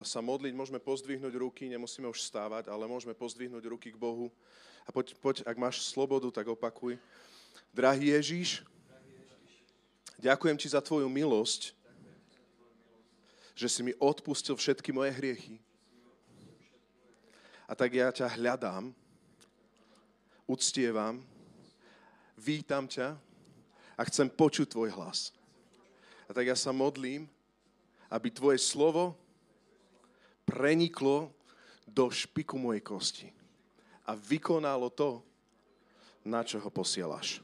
sa modliť, môžeme pozdvihnúť ruky, nemusíme už stávať, ale môžeme pozdvihnúť ruky k Bohu. A poď, poď, ak máš slobodu, tak opakuj. Drahý Ježíš, ďakujem ti za tvoju milosť, že si mi odpustil všetky moje hriechy. A tak ja ťa hľadám, uctievam, vítam ťa a chcem počuť tvoj hlas. A tak ja sa modlím, aby tvoje slovo preniklo do špiku mojej kosti a vykonalo to, na čo ho posielaš.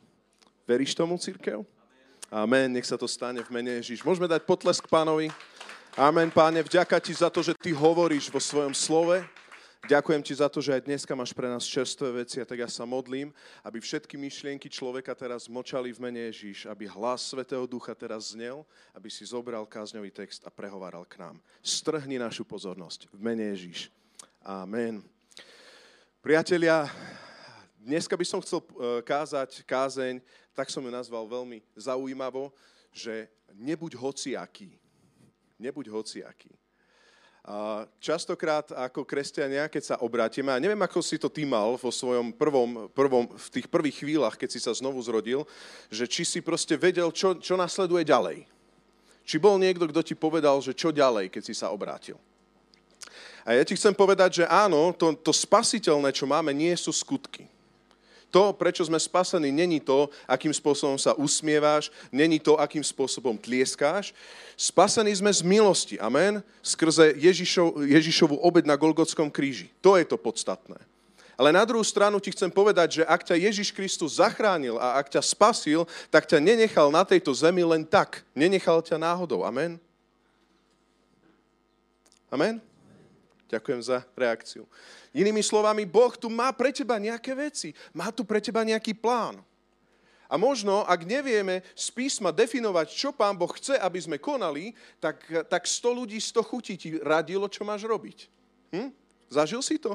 Veríš tomu, církev? Amen, nech sa to stane v mene Ježiš. Môžeme dať potlesk pánovi? Amen, páne, vďaka ti za to, že ty hovoríš vo svojom slove. Ďakujem ti za to, že aj dneska máš pre nás čerstvé veci a tak ja sa modlím, aby všetky myšlienky človeka teraz močali v mene Ježíš, aby hlas Svetého Ducha teraz znel, aby si zobral kázňový text a prehováral k nám. Strhni našu pozornosť v mene Ježíš. Amen. Priatelia, dneska by som chcel eh, kázať kázeň, tak som ju nazval veľmi zaujímavo, že nebuď hociaký. Nebuď hociaký. Častokrát ako kresťania, keď sa obrátime, a neviem, ako si to ty mal vo svojom prvom, prvom, v tých prvých chvíľach, keď si sa znovu zrodil, že či si proste vedel, čo, čo nasleduje ďalej. Či bol niekto, kto ti povedal, že čo ďalej, keď si sa obrátil. A ja ti chcem povedať, že áno, to, to spasiteľné, čo máme, nie sú skutky. To, prečo sme spasení, není to, akým spôsobom sa usmieváš, není to, akým spôsobom tlieskáš. Spasení sme z milosti, amen, skrze Ježišov, Ježišovu obed na Golgotskom kríži. To je to podstatné. Ale na druhú stranu ti chcem povedať, že ak ťa Ježiš Kristus zachránil a ak ťa spasil, tak ťa nenechal na tejto zemi len tak. Nenechal ťa náhodou. Amen? Amen? Ďakujem za reakciu. Inými slovami, Boh tu má pre teba nejaké veci. Má tu pre teba nejaký plán. A možno, ak nevieme z písma definovať, čo Pán Boh chce, aby sme konali, tak, tak 100 ľudí, 100 chutí ti radilo, čo máš robiť. Hm? Zažil si to?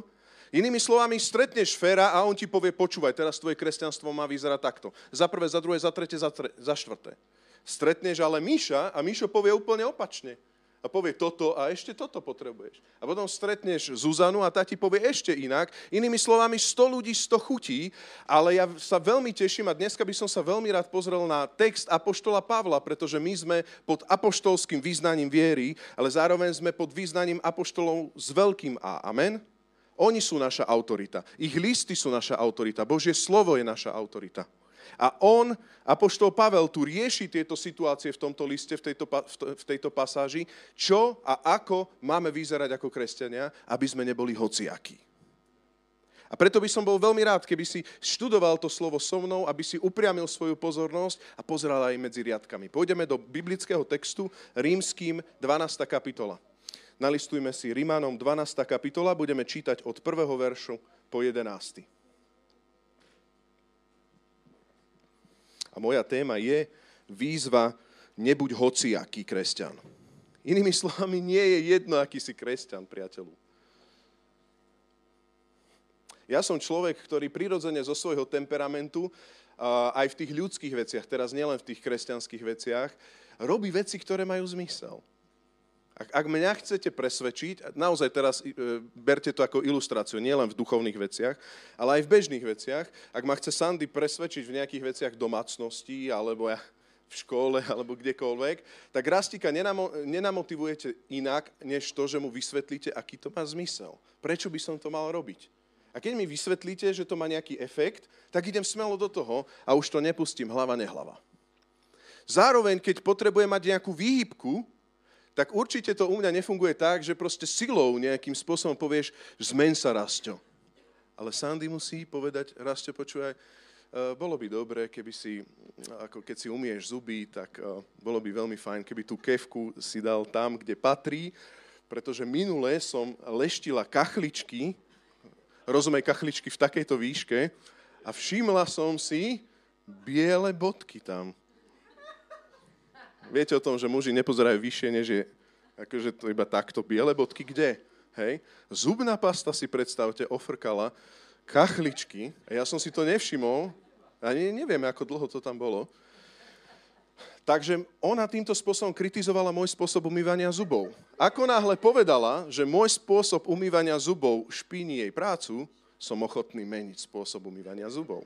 Inými slovami, stretneš Fera a on ti povie, počúvaj, teraz tvoje kresťanstvo má vyzerať takto. Za prvé, za druhé, za tretie, za, tre, za štvrté. Stretneš ale Míša a Míšo povie úplne opačne a povie toto a ešte toto potrebuješ. A potom stretneš Zuzanu a tá ti povie ešte inak. Inými slovami, 100 ľudí, 100 chutí, ale ja sa veľmi teším a dneska by som sa veľmi rád pozrel na text Apoštola Pavla, pretože my sme pod apoštolským význaním viery, ale zároveň sme pod význaním apoštolov s veľkým A. Amen? Oni sú naša autorita. Ich listy sú naša autorita. Božie slovo je naša autorita. A on, Apoštol Pavel, tu rieši tieto situácie v tomto liste, v tejto, v tejto pasáži, čo a ako máme vyzerať ako kresťania, aby sme neboli hociakí. A preto by som bol veľmi rád, keby si študoval to slovo so mnou, aby si upriamil svoju pozornosť a pozeral aj medzi riadkami. Pôjdeme do biblického textu Rímským 12. kapitola. Nalistujme si Rímanom 12. kapitola, budeme čítať od prvého veršu po 11. A moja téma je výzva nebuď hociaký kresťan. Inými slovami, nie je jedno, aký si kresťan, priateľu. Ja som človek, ktorý prirodzene zo svojho temperamentu, aj v tých ľudských veciach, teraz nielen v tých kresťanských veciach, robí veci, ktoré majú zmysel. Ak, ak mňa chcete presvedčiť, naozaj teraz e, berte to ako ilustráciu, nielen v duchovných veciach, ale aj v bežných veciach, ak ma chce Sandy presvedčiť v nejakých veciach domácnosti, alebo ja v škole, alebo kdekoľvek, tak Rastika nenamo, nenamotivujete inak, než to, že mu vysvetlíte, aký to má zmysel. Prečo by som to mal robiť? A keď mi vysvetlíte, že to má nejaký efekt, tak idem smelo do toho a už to nepustím hlava nehlava. Zároveň, keď potrebujem mať nejakú výhybku, tak určite to u mňa nefunguje tak, že proste silou nejakým spôsobom povieš, zmen sa, Rasto. Ale Sandy musí povedať, Rasto, počúvaj, Uh, bolo by dobre, keby si, ako keď si umieš zuby, tak uh, bolo by veľmi fajn, keby tú kevku si dal tam, kde patrí, pretože minule som leštila kachličky, rozumej kachličky v takejto výške, a všimla som si biele bodky tam. Viete o tom, že muži nepozerajú vyššie, než je akože to iba takto biele bodky. Kde? Hej. Zubná pasta si predstavte ofrkala kachličky ja som si to nevšimol, ani neviem, ako dlho to tam bolo. Takže ona týmto spôsobom kritizovala môj spôsob umývania zubov. Ako náhle povedala, že môj spôsob umývania zubov špíni jej prácu, som ochotný meniť spôsob umývania zubov.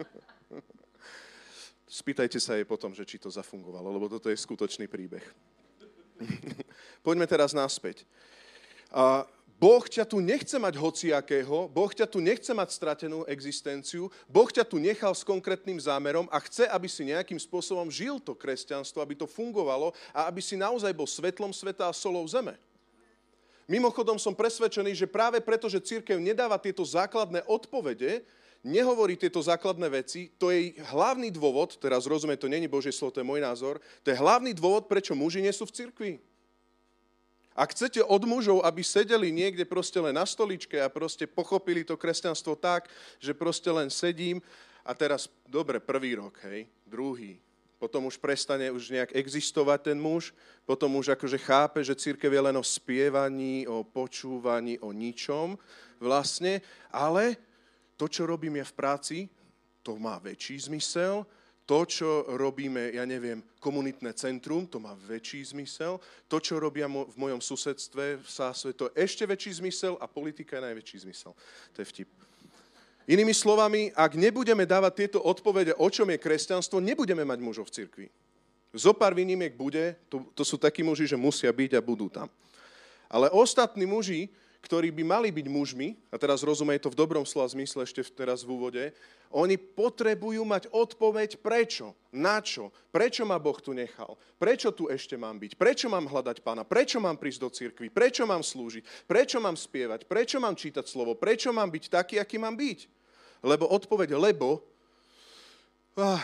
Spýtajte sa jej potom, že či to zafungovalo, lebo toto je skutočný príbeh. Poďme teraz naspäť. A Boh ťa tu nechce mať hociakého, Boh ťa tu nechce mať stratenú existenciu, Boh ťa tu nechal s konkrétnym zámerom a chce, aby si nejakým spôsobom žil to kresťanstvo, aby to fungovalo a aby si naozaj bol svetlom sveta a solou zeme. Mimochodom som presvedčený, že práve preto, že církev nedáva tieto základné odpovede, nehovorí tieto základné veci, to je hlavný dôvod, teraz rozumie, to není Božie slovo, to je môj názor, to je hlavný dôvod, prečo muži nie sú v cirkvi. Ak chcete od mužov, aby sedeli niekde proste len na stoličke a proste pochopili to kresťanstvo tak, že proste len sedím a teraz, dobre, prvý rok, hej, druhý, potom už prestane už nejak existovať ten muž, potom už akože chápe, že církev je len o spievaní, o počúvaní, o ničom vlastne, ale to, čo robím ja v práci, to má väčší zmysel, to, čo robíme, ja neviem, komunitné centrum, to má väčší zmysel. To, čo robia v mojom susedstve, v Sásove, to ešte väčší zmysel a politika je najväčší zmysel. To je vtip. Inými slovami, ak nebudeme dávať tieto odpovede, o čom je kresťanstvo, nebudeme mať mužov v cirkvi. Zo pár výnimiek bude, to, to sú takí muži, že musia byť a budú tam. Ale ostatní muži, ktorí by mali byť mužmi, a teraz rozumej to v dobrom slova zmysle ešte teraz v úvode, oni potrebujú mať odpoveď prečo, na čo, prečo ma Boh tu nechal, prečo tu ešte mám byť, prečo mám hľadať pána, prečo mám prísť do cirkvi, prečo mám slúžiť, prečo mám spievať, prečo mám čítať slovo, prečo mám byť taký, aký mám byť. Lebo odpoveď lebo, ah,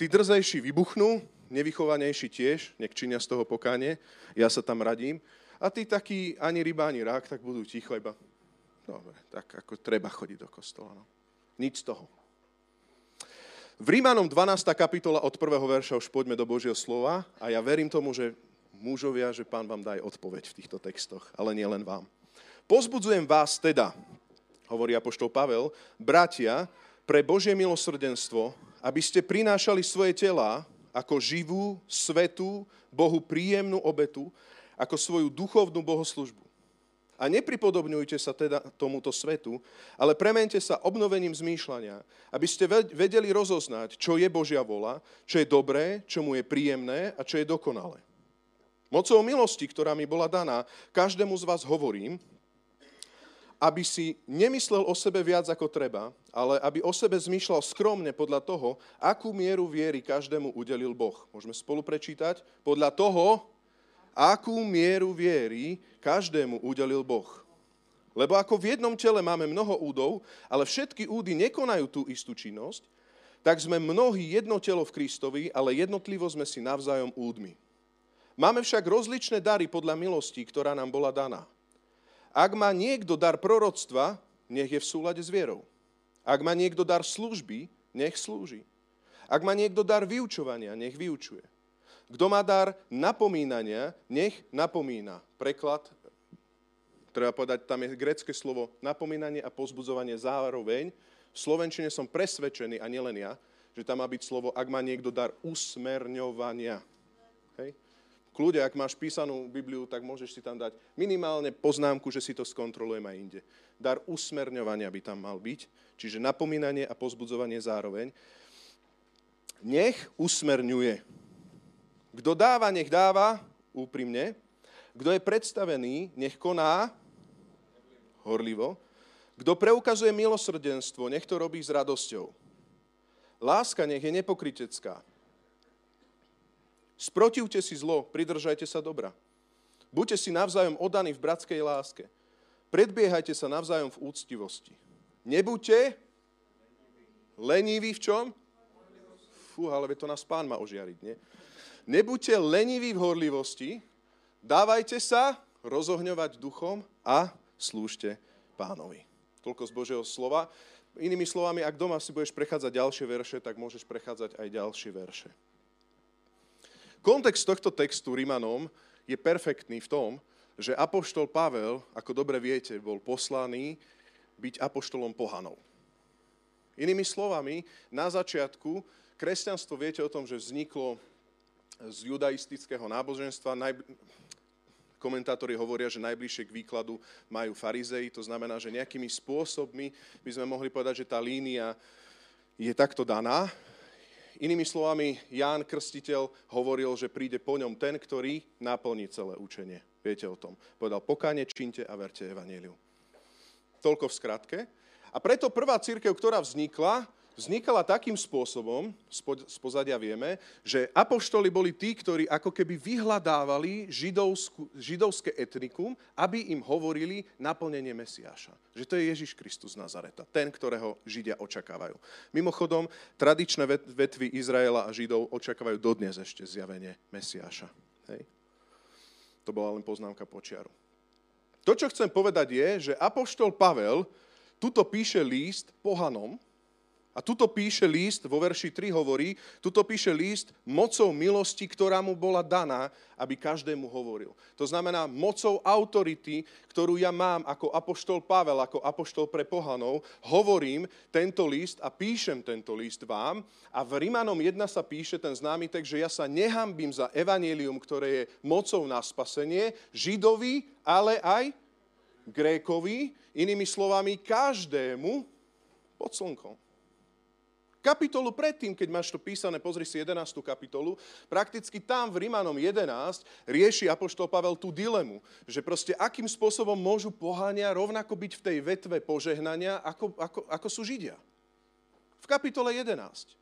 tí drzejší vybuchnú, nevychovanejší tiež, nech činia z toho pokánie, ja sa tam radím, a tí takí ani ryba, ani rák, tak budú ticho iba. Dobre, tak ako treba chodiť do kostola. No. Nič z toho. V Rímanom 12. kapitola od prvého verša už poďme do Božieho slova a ja verím tomu, že mužovia, že pán vám dá odpoveď v týchto textoch, ale nie len vám. Pozbudzujem vás teda, hovorí apoštol Pavel, bratia, pre Božie milosrdenstvo, aby ste prinášali svoje tela ako živú, svetú, Bohu príjemnú obetu, ako svoju duchovnú bohoslužbu. A nepripodobňujte sa teda tomuto svetu, ale premente sa obnovením zmýšľania, aby ste vedeli rozoznať, čo je Božia vola, čo je dobré, čo mu je príjemné a čo je dokonalé. Mocou milosti, ktorá mi bola daná, každému z vás hovorím, aby si nemyslel o sebe viac ako treba, ale aby o sebe zmýšľal skromne podľa toho, akú mieru viery každému udelil Boh. Môžeme spolu prečítať? Podľa toho, akú mieru viery každému udelil Boh. Lebo ako v jednom tele máme mnoho údov, ale všetky údy nekonajú tú istú činnosť, tak sme mnohí jedno telo v Kristovi, ale jednotlivo sme si navzájom údmi. Máme však rozličné dary podľa milosti, ktorá nám bola daná. Ak má niekto dar proroctva, nech je v súlade s vierou. Ak má niekto dar služby, nech slúži. Ak má niekto dar vyučovania, nech vyučuje. Kto má dar napomínania, nech napomína. Preklad, treba povedať, tam je grecké slovo napomínanie a pozbudzovanie zároveň. V Slovenčine som presvedčený, a nielen ja, že tam má byť slovo, ak má niekto dar usmerňovania. Hej? Kľude, ak máš písanú Bibliu, tak môžeš si tam dať minimálne poznámku, že si to skontrolujem aj inde. Dar usmerňovania by tam mal byť, čiže napomínanie a pozbudzovanie zároveň. Nech usmerňuje. Kto dáva, nech dáva úprimne. Kto je predstavený, nech koná horlivo. Kto preukazuje milosrdenstvo, nech to robí s radosťou. Láska nech je nepokritecká. Sprotivte si zlo, pridržajte sa dobra. Buďte si navzájom odaní v bratskej láske. Predbiehajte sa navzájom v úctivosti. Nebuďte leniví v čom? Fú, ale to nás pán má ožiariť, nie? Nebuďte leniví v horlivosti, dávajte sa rozohňovať duchom a slúžte pánovi. Toľko z Božieho slova. Inými slovami, ak doma si budeš prechádzať ďalšie verše, tak môžeš prechádzať aj ďalšie verše. Kontext tohto textu Rimanom je perfektný v tom, že apoštol Pavel, ako dobre viete, bol poslaný byť apoštolom pohanov. Inými slovami, na začiatku kresťanstvo, viete o tom, že vzniklo z judaistického náboženstva. Naj... Komentátori hovoria, že najbližšie k výkladu majú farizei, to znamená, že nejakými spôsobmi by sme mohli povedať, že tá línia je takto daná. Inými slovami, Ján Krstiteľ hovoril, že príde po ňom ten, ktorý naplní celé učenie. Viete o tom. Povedal, pokáne, činte a verte evaníliu. Toľko v skratke. A preto prvá církev, ktorá vznikla, vznikala takým spôsobom, z pozadia vieme, že apoštoli boli tí, ktorí ako keby vyhľadávali židovskú, židovské etnikum, aby im hovorili naplnenie Mesiáša. Že to je Ježiš Kristus z Nazareta, ten, ktorého Židia očakávajú. Mimochodom, tradičné vetvy Izraela a Židov očakávajú dodnes ešte zjavenie Mesiáša. Hej. To bola len poznámka počiaru. To, čo chcem povedať je, že Apoštol Pavel tuto píše líst pohanom, a tuto píše list, vo verši 3 hovorí, tuto píše list mocou milosti, ktorá mu bola daná, aby každému hovoril. To znamená mocou autority, ktorú ja mám ako apoštol Pavel, ako apoštol pre pohanov, hovorím tento list a píšem tento list vám. A v Rimanom 1 sa píše ten známy text, že ja sa nehambím za evanelium, ktoré je mocou na spasenie, židovi, ale aj Grékovi, inými slovami každému pod slnkom. Kapitolu predtým, keď máš to písané, pozri si 11. kapitolu, prakticky tam v Rímanom 11 rieši Apoštol Pavel tú dilemu, že proste akým spôsobom môžu pohania rovnako byť v tej vetve požehnania, ako, ako, ako sú Židia. V kapitole 11.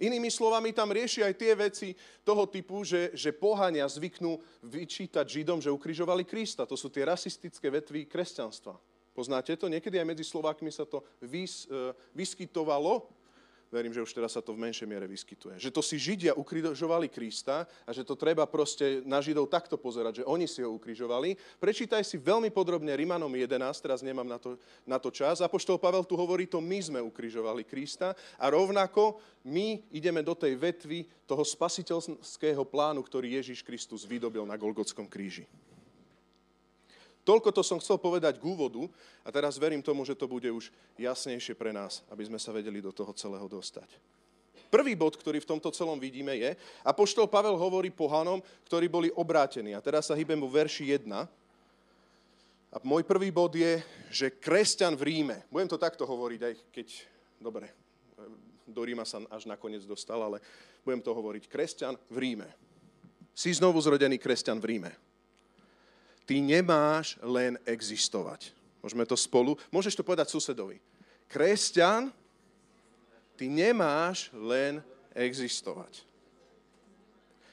Inými slovami, tam rieši aj tie veci toho typu, že, že pohania zvyknú vyčítať Židom, že ukrižovali Krista. To sú tie rasistické vetvy kresťanstva. Poznáte to? Niekedy aj medzi Slovákmi sa to vys, e, vyskytovalo. Verím, že už teraz sa to v menšej miere vyskytuje. Že to si Židia ukrižovali Krista a že to treba proste na Židov takto pozerať, že oni si ho ukrižovali. Prečítaj si veľmi podrobne Rimanom 11, teraz nemám na to, na to čas. Apoštol Pavel tu hovorí, to my sme ukrižovali Krista a rovnako my ideme do tej vetvy toho spasiteľského plánu, ktorý Ježiš Kristus vydobil na Golgotskom kríži. Toľko to som chcel povedať k úvodu a teraz verím tomu, že to bude už jasnejšie pre nás, aby sme sa vedeli do toho celého dostať. Prvý bod, ktorý v tomto celom vidíme je, Apoštol Pavel hovorí pohanom, ktorí boli obrátení. A teraz sa hýbem vo verši 1. A môj prvý bod je, že kresťan v Ríme. Budem to takto hovoriť, aj keď, dobre, do Ríma sa až nakoniec dostal, ale budem to hovoriť. Kresťan v Ríme. Si znovu zrodený kresťan v Ríme. Ty nemáš len existovať. Môžeme to spolu, môžeš to povedať susedovi. Kresťan, ty nemáš len existovať.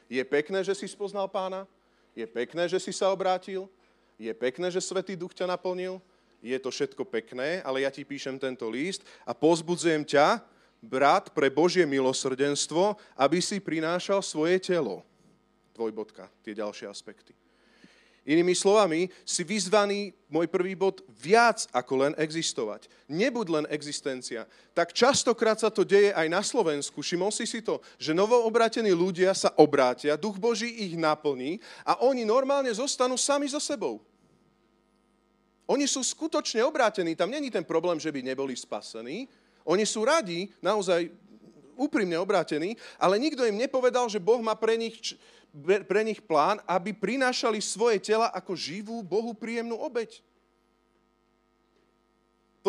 Je pekné, že si spoznal pána, je pekné, že si sa obrátil, je pekné, že Svetý Duch ťa naplnil, je to všetko pekné, ale ja ti píšem tento list a pozbudzujem ťa, brat, pre Božie milosrdenstvo, aby si prinášal svoje telo. Dvojbodka, tie ďalšie aspekty. Inými slovami, si vyzvaný, môj prvý bod, viac ako len existovať. Nebuď len existencia. Tak častokrát sa to deje aj na Slovensku. Všimol si si to, že novoobratení ľudia sa obrátia, duch Boží ich naplní a oni normálne zostanú sami so sebou. Oni sú skutočne obrátení, tam není ten problém, že by neboli spasení. Oni sú radi, naozaj úprimne obrátení, ale nikto im nepovedal, že Boh má pre nich pre nich plán, aby prinášali svoje tela ako živú, Bohu príjemnú obeď.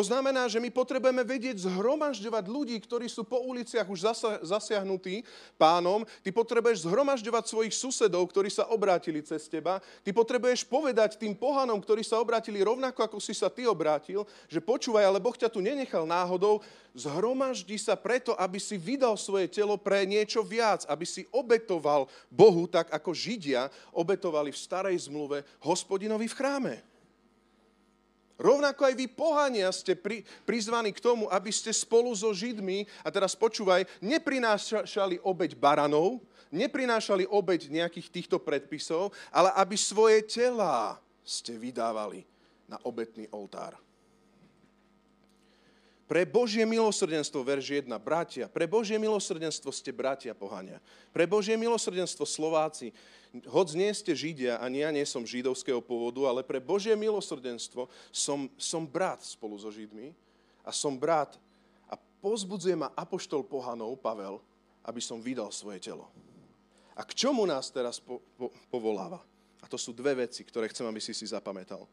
To znamená, že my potrebujeme vedieť zhromažďovať ľudí, ktorí sú po uliciach už zasiahnutí pánom. Ty potrebuješ zhromažďovať svojich susedov, ktorí sa obrátili cez teba. Ty potrebuješ povedať tým pohanom, ktorí sa obrátili rovnako, ako si sa ty obrátil, že počúvaj, ale Boh ťa tu nenechal náhodou. Zhromaždi sa preto, aby si vydal svoje telo pre niečo viac, aby si obetoval Bohu tak, ako Židia obetovali v starej zmluve hospodinovi v chráme. Rovnako aj vy pohania ste pri, prizvaní k tomu, aby ste spolu so Židmi, a teraz počúvaj, neprinášali obeď baranov, neprinášali obeď nejakých týchto predpisov, ale aby svoje telá ste vydávali na obetný oltár. Pre Božie milosrdenstvo, verž 1, bratia, pre Božie milosrdenstvo ste bratia pohania. Pre Božie milosrdenstvo Slováci, hoď nie ste Židia, ani ja nie som židovského pôvodu, ale pre Božie milosrdenstvo som, som brat spolu so Židmi a som brat a pozbudzuje ma apoštol pohanov, Pavel, aby som vydal svoje telo. A k čomu nás teraz po, po, povoláva? A to sú dve veci, ktoré chcem, aby si si zapamätal.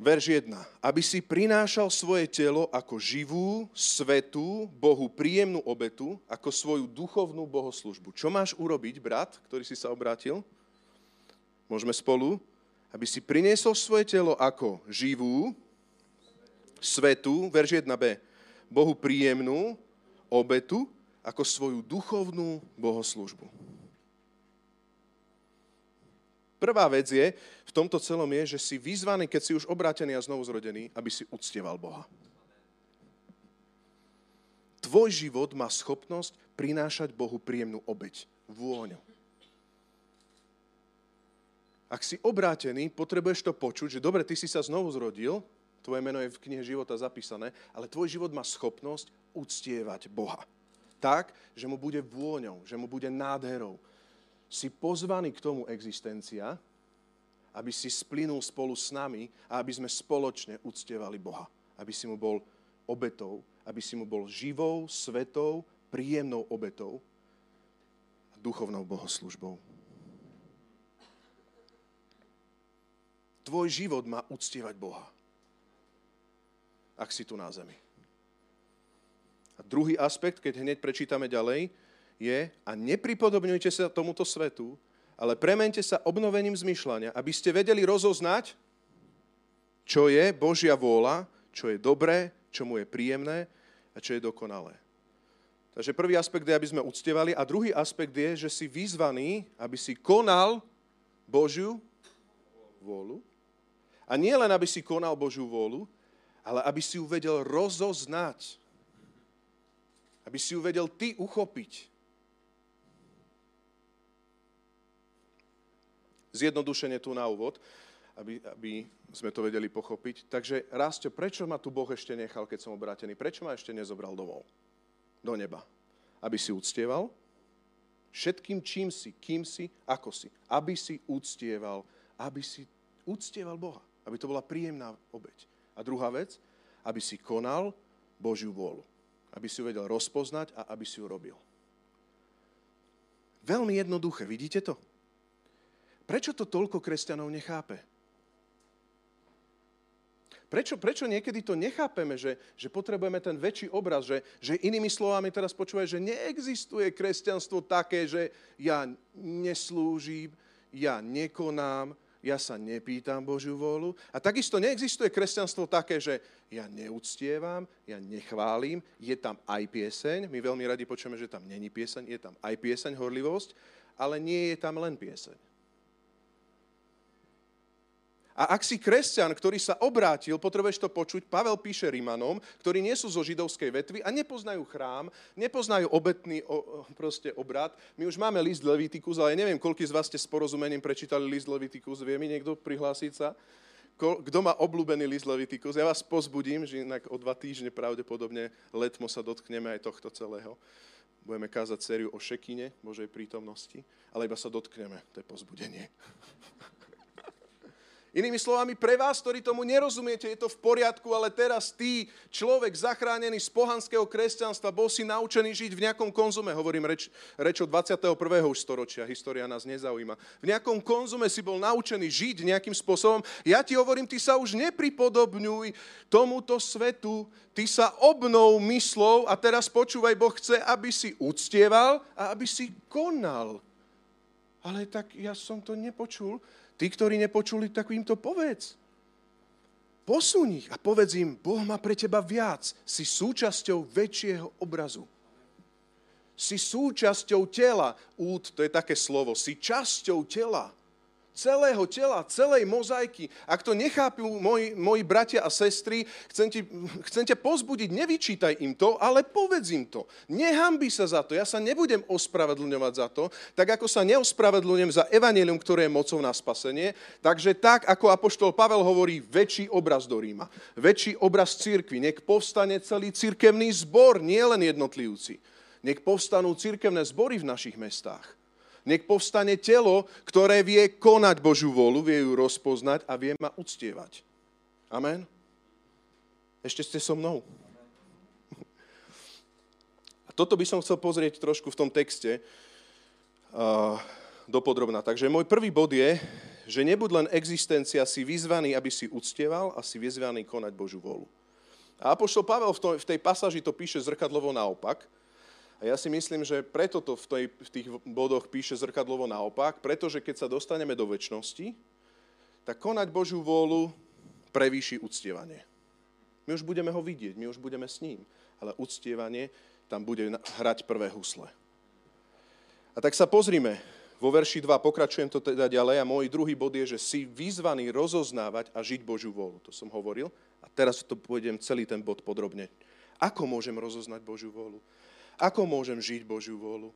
Verš 1. Aby si prinášal svoje telo ako živú, svetú, Bohu príjemnú obetu, ako svoju duchovnú bohoslužbu. Čo máš urobiť, brat, ktorý si sa obrátil? Môžeme spolu? Aby si priniesol svoje telo ako živú, svetú, verš 1b, Bohu príjemnú obetu, ako svoju duchovnú bohoslužbu. Prvá vec je, v tomto celom je, že si vyzvaný, keď si už obrátený a znovu zrodený, aby si uctieval Boha. Tvoj život má schopnosť prinášať Bohu príjemnú obeď, vôňu. Ak si obrátený, potrebuješ to počuť, že dobre, ty si sa znovu zrodil, tvoje meno je v knihe života zapísané, ale tvoj život má schopnosť uctievať Boha. Tak, že mu bude vôňou, že mu bude nádherou, si pozvaný k tomu existencia, aby si splynul spolu s nami a aby sme spoločne uctievali Boha. Aby si mu bol obetou, aby si mu bol živou, svetou, príjemnou obetou a duchovnou bohoslužbou. Tvoj život má uctievať Boha, ak si tu na zemi. A druhý aspekt, keď hneď prečítame ďalej, je a nepripodobňujte sa tomuto svetu, ale premente sa obnovením zmyšľania, aby ste vedeli rozoznať, čo je Božia vôľa, čo je dobré, čo mu je príjemné a čo je dokonalé. Takže prvý aspekt je, aby sme uctievali a druhý aspekt je, že si vyzvaný, aby si konal Božiu vôľu. A nie len, aby si konal Božiu vôľu, ale aby si ju vedel rozoznať. Aby si ju vedel ty uchopiť. Zjednodušenie tu na úvod, aby, aby sme to vedeli pochopiť. Takže, Rásto, prečo ma tu Boh ešte nechal, keď som obrátený? Prečo ma ešte nezobral domov? Do neba. Aby si uctieval všetkým, čím si, kým si, ako si. Aby si uctieval, aby si uctieval Boha. Aby to bola príjemná obeď. A druhá vec, aby si konal Božiu vôľu. Aby si ju vedel rozpoznať a aby si ju robil. Veľmi jednoduché, vidíte to? Prečo to toľko kresťanov nechápe? Prečo, prečo niekedy to nechápeme, že, že potrebujeme ten väčší obraz, že, že inými slovami teraz počúvaj, že neexistuje kresťanstvo také, že ja neslúžim, ja nekonám, ja sa nepýtam Božiu vôľu. A takisto neexistuje kresťanstvo také, že ja neúctievam, ja nechválim, je tam aj pieseň, my veľmi radi počujeme, že tam není pieseň, je tam aj pieseň, horlivosť, ale nie je tam len pieseň. A ak si kresťan, ktorý sa obrátil, potrebuješ to počuť, Pavel píše Rimanom, ktorí nie sú zo židovskej vetvy a nepoznajú chrám, nepoznajú obetný o, proste obrad. My už máme list Levitikus, ale neviem, koľký z vás ste s porozumením prečítali list Levitikus. Vie mi niekto prihlásiť sa? Kto má obľúbený list Levitikus? Ja vás pozbudím, že inak o dva týždne pravdepodobne letmo sa dotkneme aj tohto celého. Budeme kázať sériu o šekine Božej prítomnosti, ale iba sa dotkneme, to je pozbudenie. Inými slovami, pre vás, ktorí tomu nerozumiete, je to v poriadku, ale teraz ty, človek zachránený z pohanského kresťanstva, bol si naučený žiť v nejakom konzume, hovorím reč, reč o 21. už storočia, história nás nezaujíma. V nejakom konzume si bol naučený žiť nejakým spôsobom. Ja ti hovorím, ty sa už nepripodobňuj tomuto svetu, ty sa obnov myslov a teraz počúvaj, Boh chce, aby si uctieval a aby si konal. Ale tak ja som to nepočul. Tí, ktorí nepočuli, tak im to povedz. Posuň ich a povedz im, Boh má pre teba viac. Si súčasťou väčšieho obrazu. Si súčasťou tela. Út, to je také slovo. Si časťou tela celého tela, celej mozaiky. Ak to nechápu moji, moji bratia a sestry, chcem, ti, chcem ťa pozbudiť, nevyčítaj im to, ale povedz im to. Nehambi sa za to, ja sa nebudem ospravedlňovať za to, tak ako sa neospravedlňujem za evanelium, ktoré je mocou na spasenie, takže tak, ako apoštol Pavel hovorí, väčší obraz do Ríma, väčší obraz církvy, nech povstane celý církevný zbor, nie len jednotlivci. Nech povstanú církevné zbory v našich mestách. Nech povstane telo, ktoré vie konať Božiu volu, vie ju rozpoznať a vie ma uctievať. Amen? Ešte ste so mnou? toto by som chcel pozrieť trošku v tom texte uh, dopodrobná. Takže môj prvý bod je, že nebuď len existencia si vyzvaný, aby si uctieval a si vyzvaný konať Božiu volu. A Apoštol Pavel v tej pasáži to píše zrkadlovo naopak. A ja si myslím, že preto to v, tej, v tých bodoch píše zrkadlovo naopak, pretože keď sa dostaneme do väčšnosti, tak konať Božiu vôľu prevýši uctievanie. My už budeme ho vidieť, my už budeme s ním, ale uctievanie tam bude hrať prvé husle. A tak sa pozrime, vo verši 2 pokračujem to teda ďalej a môj druhý bod je, že si vyzvaný rozoznávať a žiť Božiu vôľu. To som hovoril a teraz to pôjdem celý ten bod podrobne. Ako môžem rozoznať Božiu vôľu? Ako môžem žiť Božiu vôľu?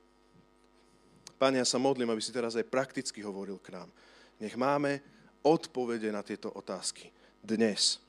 Pane, ja sa modlím, aby si teraz aj prakticky hovoril k nám. Nech máme odpovede na tieto otázky. Dnes.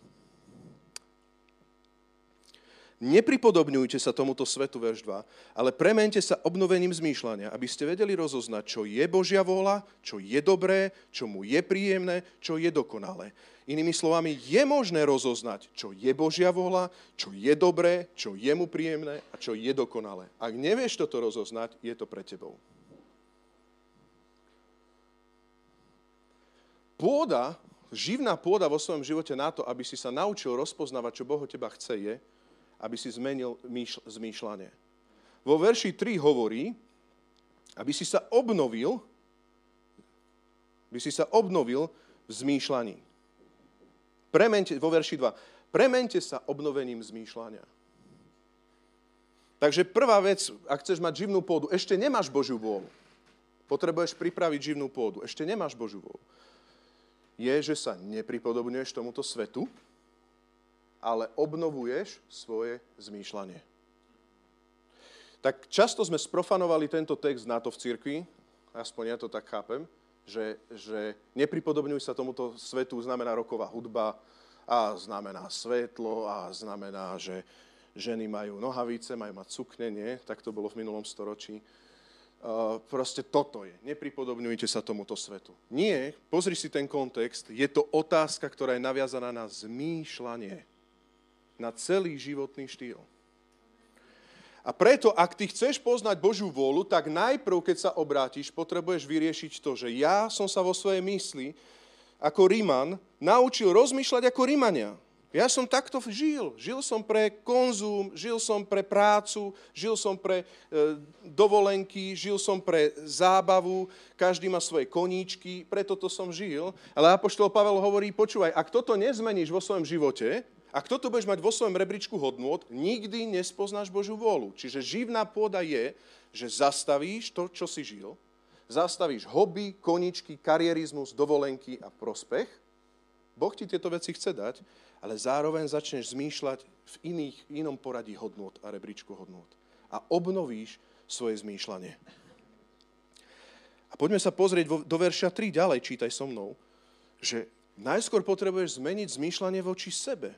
Nepripodobňujte sa tomuto svetu, verš 2, ale premente sa obnovením zmýšľania, aby ste vedeli rozoznať, čo je Božia vôľa, čo je dobré, čo mu je príjemné, čo je dokonalé. Inými slovami, je možné rozoznať, čo je Božia vôľa, čo je dobré, čo je mu príjemné a čo je dokonalé. Ak nevieš toto rozoznať, je to pre tebou. Pôda, živná pôda vo svojom živote na to, aby si sa naučil rozpoznávať, čo Boh teba chce, je, aby si zmenil zmýšľanie. Vo verši 3 hovorí, aby si sa obnovil, by si sa obnovil v zmýšľaní. Premente, vo verši 2. Premente sa obnovením zmýšľania. Takže prvá vec, ak chceš mať živnú pôdu, ešte nemáš Božiu vôľu. Potrebuješ pripraviť živnú pôdu. Ešte nemáš Božiu vôľu. Je, že sa nepripodobňuješ tomuto svetu, ale obnovuješ svoje zmýšľanie. Tak často sme sprofanovali tento text na to v cirkvi, aspoň ja to tak chápem, že, že nepripodobňuj sa tomuto svetu znamená roková hudba a znamená svetlo a znamená, že ženy majú nohavice, majú mať sukne, nie? Tak to bolo v minulom storočí. Uh, proste toto je. Nepripodobňujte sa tomuto svetu. Nie, pozri si ten kontext. Je to otázka, ktorá je naviazaná na zmýšľanie na celý životný štýl. A preto, ak ty chceš poznať Božiu vôľu, tak najprv, keď sa obrátiš, potrebuješ vyriešiť to, že ja som sa vo svojej mysli ako Ríman naučil rozmýšľať ako Rímania. Ja som takto žil. Žil som pre konzum, žil som pre prácu, žil som pre e, dovolenky, žil som pre zábavu, každý má svoje koníčky, preto to som žil. Ale Apoštol Pavel hovorí, počúvaj, ak toto nezmeníš vo svojom živote, ak toto budeš mať vo svojom rebríčku hodnôt, nikdy nespoznáš Božiu vôľu. Čiže živná pôda je, že zastavíš to, čo si žil, zastavíš hobby, koničky, karierizmus, dovolenky a prospech. Boh ti tieto veci chce dať, ale zároveň začneš zmýšľať v iných, inom poradí hodnôt a rebríčku hodnôt. A obnovíš svoje zmýšľanie. A poďme sa pozrieť do verša 3 ďalej, čítaj so mnou, že najskôr potrebuješ zmeniť zmýšľanie voči sebe.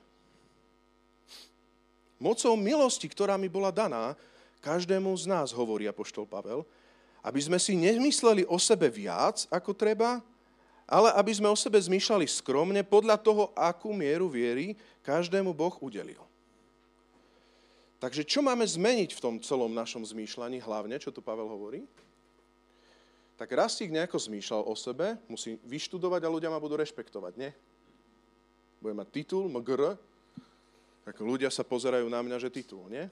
Mocou milosti, ktorá mi bola daná, každému z nás, hovorí apoštol Pavel, aby sme si nemysleli o sebe viac, ako treba, ale aby sme o sebe zmýšľali skromne podľa toho, akú mieru viery každému Boh udelil. Takže čo máme zmeniť v tom celom našom zmýšľaní, hlavne, čo tu Pavel hovorí? Tak Rastík nejako zmýšľal o sebe, musí vyštudovať a ľudia ma budú rešpektovať, nie? Bude mať titul, MGR, tak ľudia sa pozerajú na mňa, že titul, nie?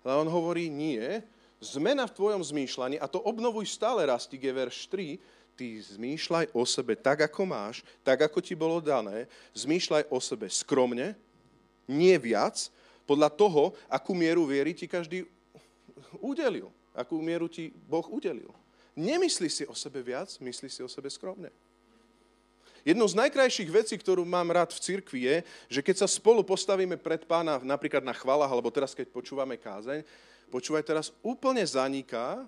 Ale on hovorí, nie, zmena v tvojom zmýšľaní, a to obnovuj stále, Rastik, je verš 3, ty zmýšľaj o sebe tak, ako máš, tak, ako ti bolo dané, zmýšľaj o sebe skromne, nie viac, podľa toho, akú mieru viery ti každý udelil, akú mieru ti Boh udelil. Nemyslí si o sebe viac, myslí si o sebe skromne. Jednou z najkrajších vecí, ktorú mám rád v cirkvi je, že keď sa spolu postavíme pred pána napríklad na chvalách, alebo teraz keď počúvame kázeň, počúvaj, teraz úplne zaniká,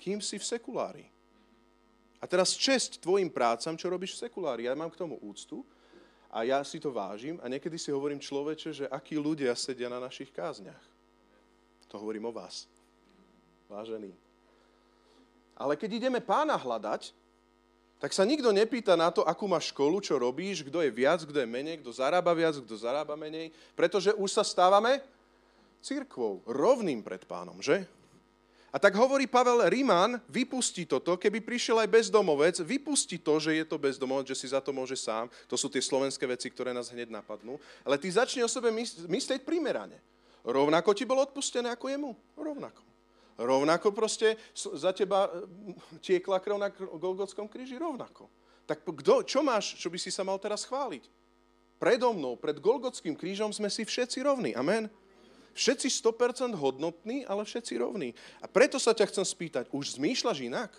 kým si v sekulári. A teraz česť tvojim prácam, čo robíš v sekulári. Ja mám k tomu úctu a ja si to vážim a niekedy si hovorím človeče, že akí ľudia sedia na našich kázniach. To hovorím o vás. Vážený. Ale keď ideme pána hľadať, tak sa nikto nepýta na to, akú máš školu, čo robíš, kto je viac, kto je menej, kto zarába viac, kto zarába menej, pretože už sa stávame církvou, rovným pred pánom, že? A tak hovorí Pavel Ríman, vypustí toto, keby prišiel aj bezdomovec, vypustí to, že je to bezdomovec, že si za to môže sám. To sú tie slovenské veci, ktoré nás hneď napadnú. Ale ty začni o sebe myslieť primerane. Rovnako ti bolo odpustené ako jemu. Rovnako. Rovnako proste za teba tiekla krv na Golgotskom kríži. Rovnako. Tak kdo, čo máš, čo by si sa mal teraz chváliť? Predo mnou, pred Golgotským krížom sme si všetci rovní. Amen. Všetci 100% hodnotní, ale všetci rovní. A preto sa ťa chcem spýtať, už zmýšľaš inak?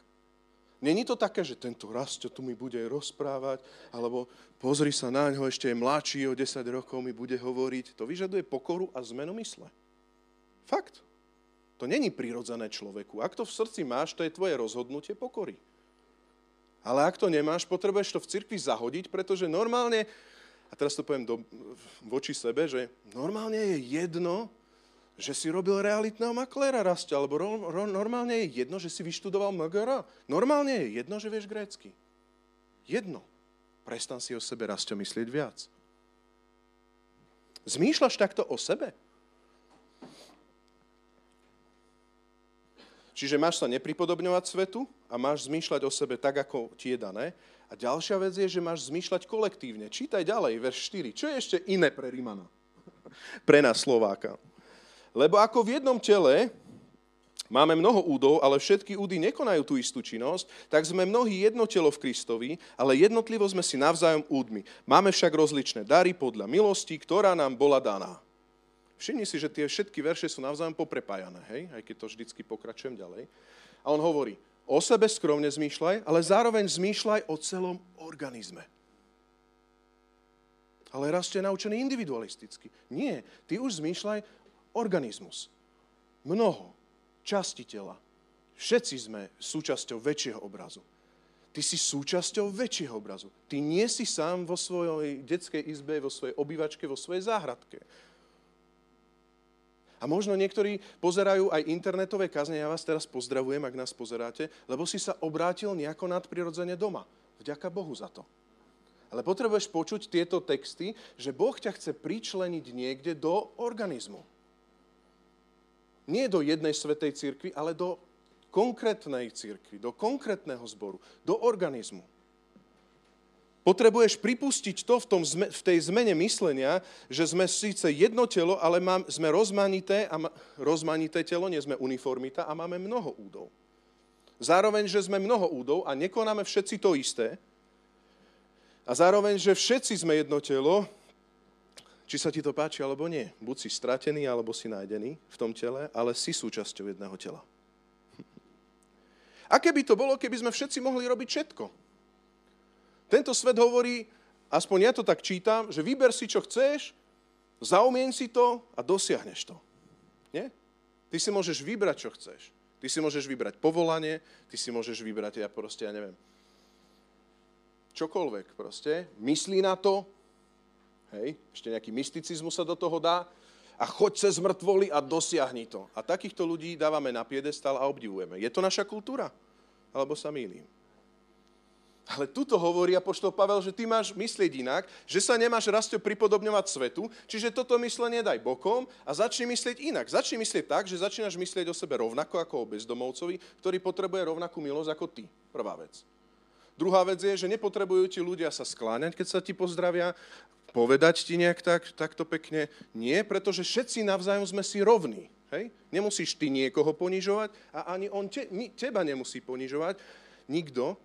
Není to také, že tento Rasto tu mi bude rozprávať, alebo pozri sa na ňo, ešte je mladší, o 10 rokov mi bude hovoriť. To vyžaduje pokoru a zmenu mysle. Fakt. To není prirodzené človeku. Ak to v srdci máš, to je tvoje rozhodnutie pokory. Ale ak to nemáš, potrebuješ to v cirkvi zahodiť, pretože normálne, a teraz to poviem do, voči sebe, že normálne je jedno, že si robil realitného makléra rastia, alebo ro, ro, normálne je jedno, že si vyštudoval MGR. Normálne je jedno, že vieš grécky. Jedno. Prestan si o sebe rastia myslieť viac. Zmýšľaš takto o sebe? Čiže máš sa nepripodobňovať svetu a máš zmýšľať o sebe tak, ako ti je dané. A ďalšia vec je, že máš zmýšľať kolektívne. Čítaj ďalej, verš 4. Čo je ešte iné pre Rimana? Pre nás Slováka. Lebo ako v jednom tele máme mnoho údov, ale všetky údy nekonajú tú istú činnosť, tak sme mnohí jedno telo v Kristovi, ale jednotlivo sme si navzájom údmi. Máme však rozličné dary podľa milosti, ktorá nám bola daná. Všimni si, že tie všetky verše sú navzájom poprepájané, hej? aj keď to vždycky pokračujem ďalej. A on hovorí, o sebe skromne zmýšľaj, ale zároveň zmýšľaj o celom organizme. Ale raz ste naučený individualisticky. Nie, ty už zmýšľaj organizmus. Mnoho časti tela. Všetci sme súčasťou väčšieho obrazu. Ty si súčasťou väčšieho obrazu. Ty nie si sám vo svojej detskej izbe, vo svojej obývačke, vo svojej záhradke. A možno niektorí pozerajú aj internetové kazne, ja vás teraz pozdravujem, ak nás pozeráte, lebo si sa obrátil nejako nadprirodzene doma. Vďaka Bohu za to. Ale potrebuješ počuť tieto texty, že Boh ťa chce pričleniť niekde do organizmu nie do jednej svetej cirkvi, ale do konkrétnej cirkvi, do konkrétneho zboru, do organizmu. Potrebuješ pripustiť to v, tom, v tej zmene myslenia, že sme síce jedno telo, ale mám, sme rozmanité, a ma, rozmanité telo, nie sme uniformita a máme mnoho údov. Zároveň, že sme mnoho údov a nekonáme všetci to isté. A zároveň, že všetci sme jedno telo či sa ti to páči alebo nie. Buď si stratený, alebo si nájdený v tom tele, ale si súčasťou jedného tela. Aké by to bolo, keby sme všetci mohli robiť všetko? Tento svet hovorí, aspoň ja to tak čítam, že vyber si, čo chceš, zaumieň si to a dosiahneš to. Nie? Ty si môžeš vybrať, čo chceš. Ty si môžeš vybrať povolanie, ty si môžeš vybrať, ja proste, ja neviem, čokoľvek proste. Myslí na to, Hej, ešte nejaký mysticizmus sa do toho dá. A choď cez mŕtvoly a dosiahni to. A takýchto ľudí dávame na piedestal a obdivujeme. Je to naša kultúra? Alebo sa mýlim? Ale tuto hovorí apoštol Pavel, že ty máš myslieť inak, že sa nemáš rasto pripodobňovať svetu, čiže toto myslenie daj bokom a začni myslieť inak. Začni myslieť tak, že začínaš myslieť o sebe rovnako ako o bezdomovcovi, ktorý potrebuje rovnakú milosť ako ty. Prvá vec. Druhá vec je, že nepotrebujú ti ľudia sa skláňať, keď sa ti pozdravia, povedať ti nejak tak, takto pekne. Nie, pretože všetci navzájom sme si rovní. Hej? Nemusíš ty niekoho ponižovať a ani on te, ni, teba nemusí ponižovať. Nikto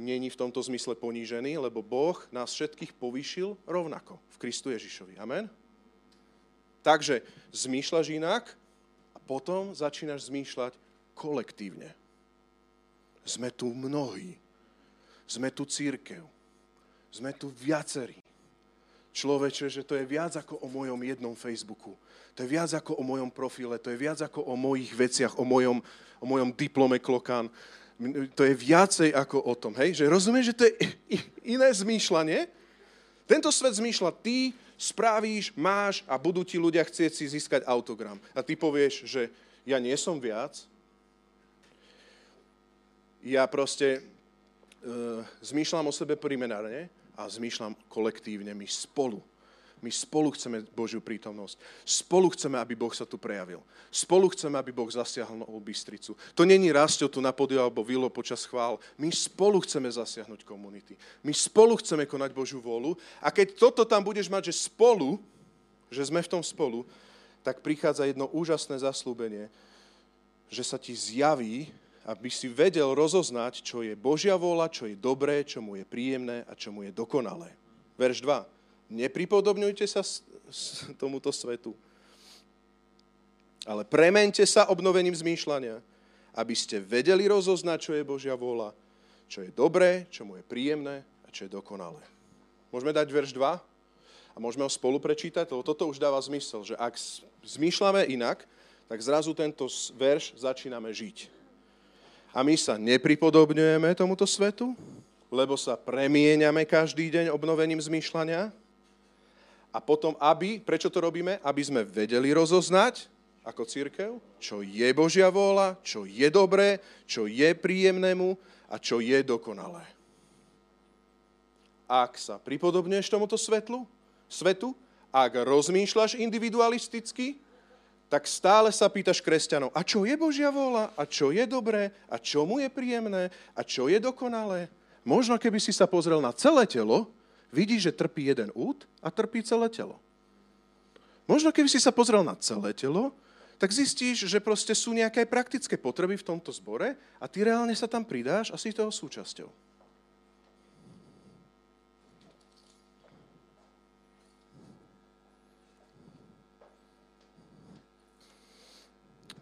není v tomto zmysle ponížený, lebo Boh nás všetkých povýšil rovnako v Kristu Ježišovi. Amen? Takže zmýšľaš inak a potom začínaš zmýšľať kolektívne. Sme tu mnohí. Sme tu církev. Sme tu viacerí človeče, že to je viac ako o mojom jednom Facebooku. To je viac ako o mojom profile, to je viac ako o mojich veciach, o mojom, o mojom diplome klokán. To je viacej ako o tom. Hej? Že rozumieš, že to je iné zmýšľanie? Tento svet zmýšľa, ty spravíš, máš a budú ti ľudia chcieť si získať autogram. A ty povieš, že ja nie som viac, ja proste uh, zmýšľam o sebe primerane, a zmýšľam kolektívne, my spolu My spolu chceme Božiu prítomnosť. Spolu chceme, aby Boh sa tu prejavil. Spolu chceme, aby Boh zasiahol novú Bystricu. To není Rastio tu na podiu alebo Vilo počas chvál. My spolu chceme zasiahnuť komunity. My spolu chceme konať Božiu volu. A keď toto tam budeš mať, že spolu, že sme v tom spolu, tak prichádza jedno úžasné zaslúbenie, že sa ti zjaví, aby si vedel rozoznať, čo je Božia vôľa, čo je dobré, čo mu je príjemné a čo mu je dokonalé. Verš 2 nepripodobňujte sa tomuto svetu, ale premente sa obnovením zmýšľania, aby ste vedeli rozoznať, čo je Božia vôľa, čo je dobré, čo mu je príjemné a čo je dokonalé. Môžeme dať verš 2 a môžeme ho spolu prečítať, lebo toto už dáva zmysel, že ak zmýšľame inak, tak zrazu tento verš začíname žiť. A my sa nepripodobňujeme tomuto svetu, lebo sa premieňame každý deň obnovením zmýšľania, a potom, aby, prečo to robíme? Aby sme vedeli rozoznať, ako církev, čo je Božia vôľa, čo je dobré, čo je príjemnému a čo je dokonalé. Ak sa pripodobňuješ tomuto svetlu, svetu, ak rozmýšľaš individualisticky, tak stále sa pýtaš kresťanov, a čo je Božia vôľa, a čo je dobré, a čo mu je príjemné, a čo je dokonalé. Možno keby si sa pozrel na celé telo, vidíš, že trpí jeden út a trpí celé telo. Možno keby si sa pozrel na celé telo, tak zistíš, že proste sú nejaké praktické potreby v tomto zbore a ty reálne sa tam pridáš a si toho súčasťou.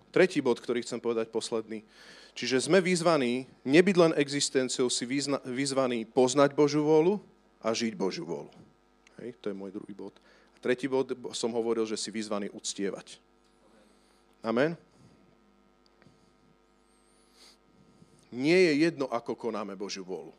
Tretí bod, ktorý chcem povedať posledný. Čiže sme vyzvaní nebyť len existenciou, si vyzvaní poznať Božú vôľu, a žiť Božiu vôľu. Hej, to je môj druhý bod. A tretí bod som hovoril, že si vyzvaný uctievať. Amen? Nie je jedno, ako konáme Božiu vôľu.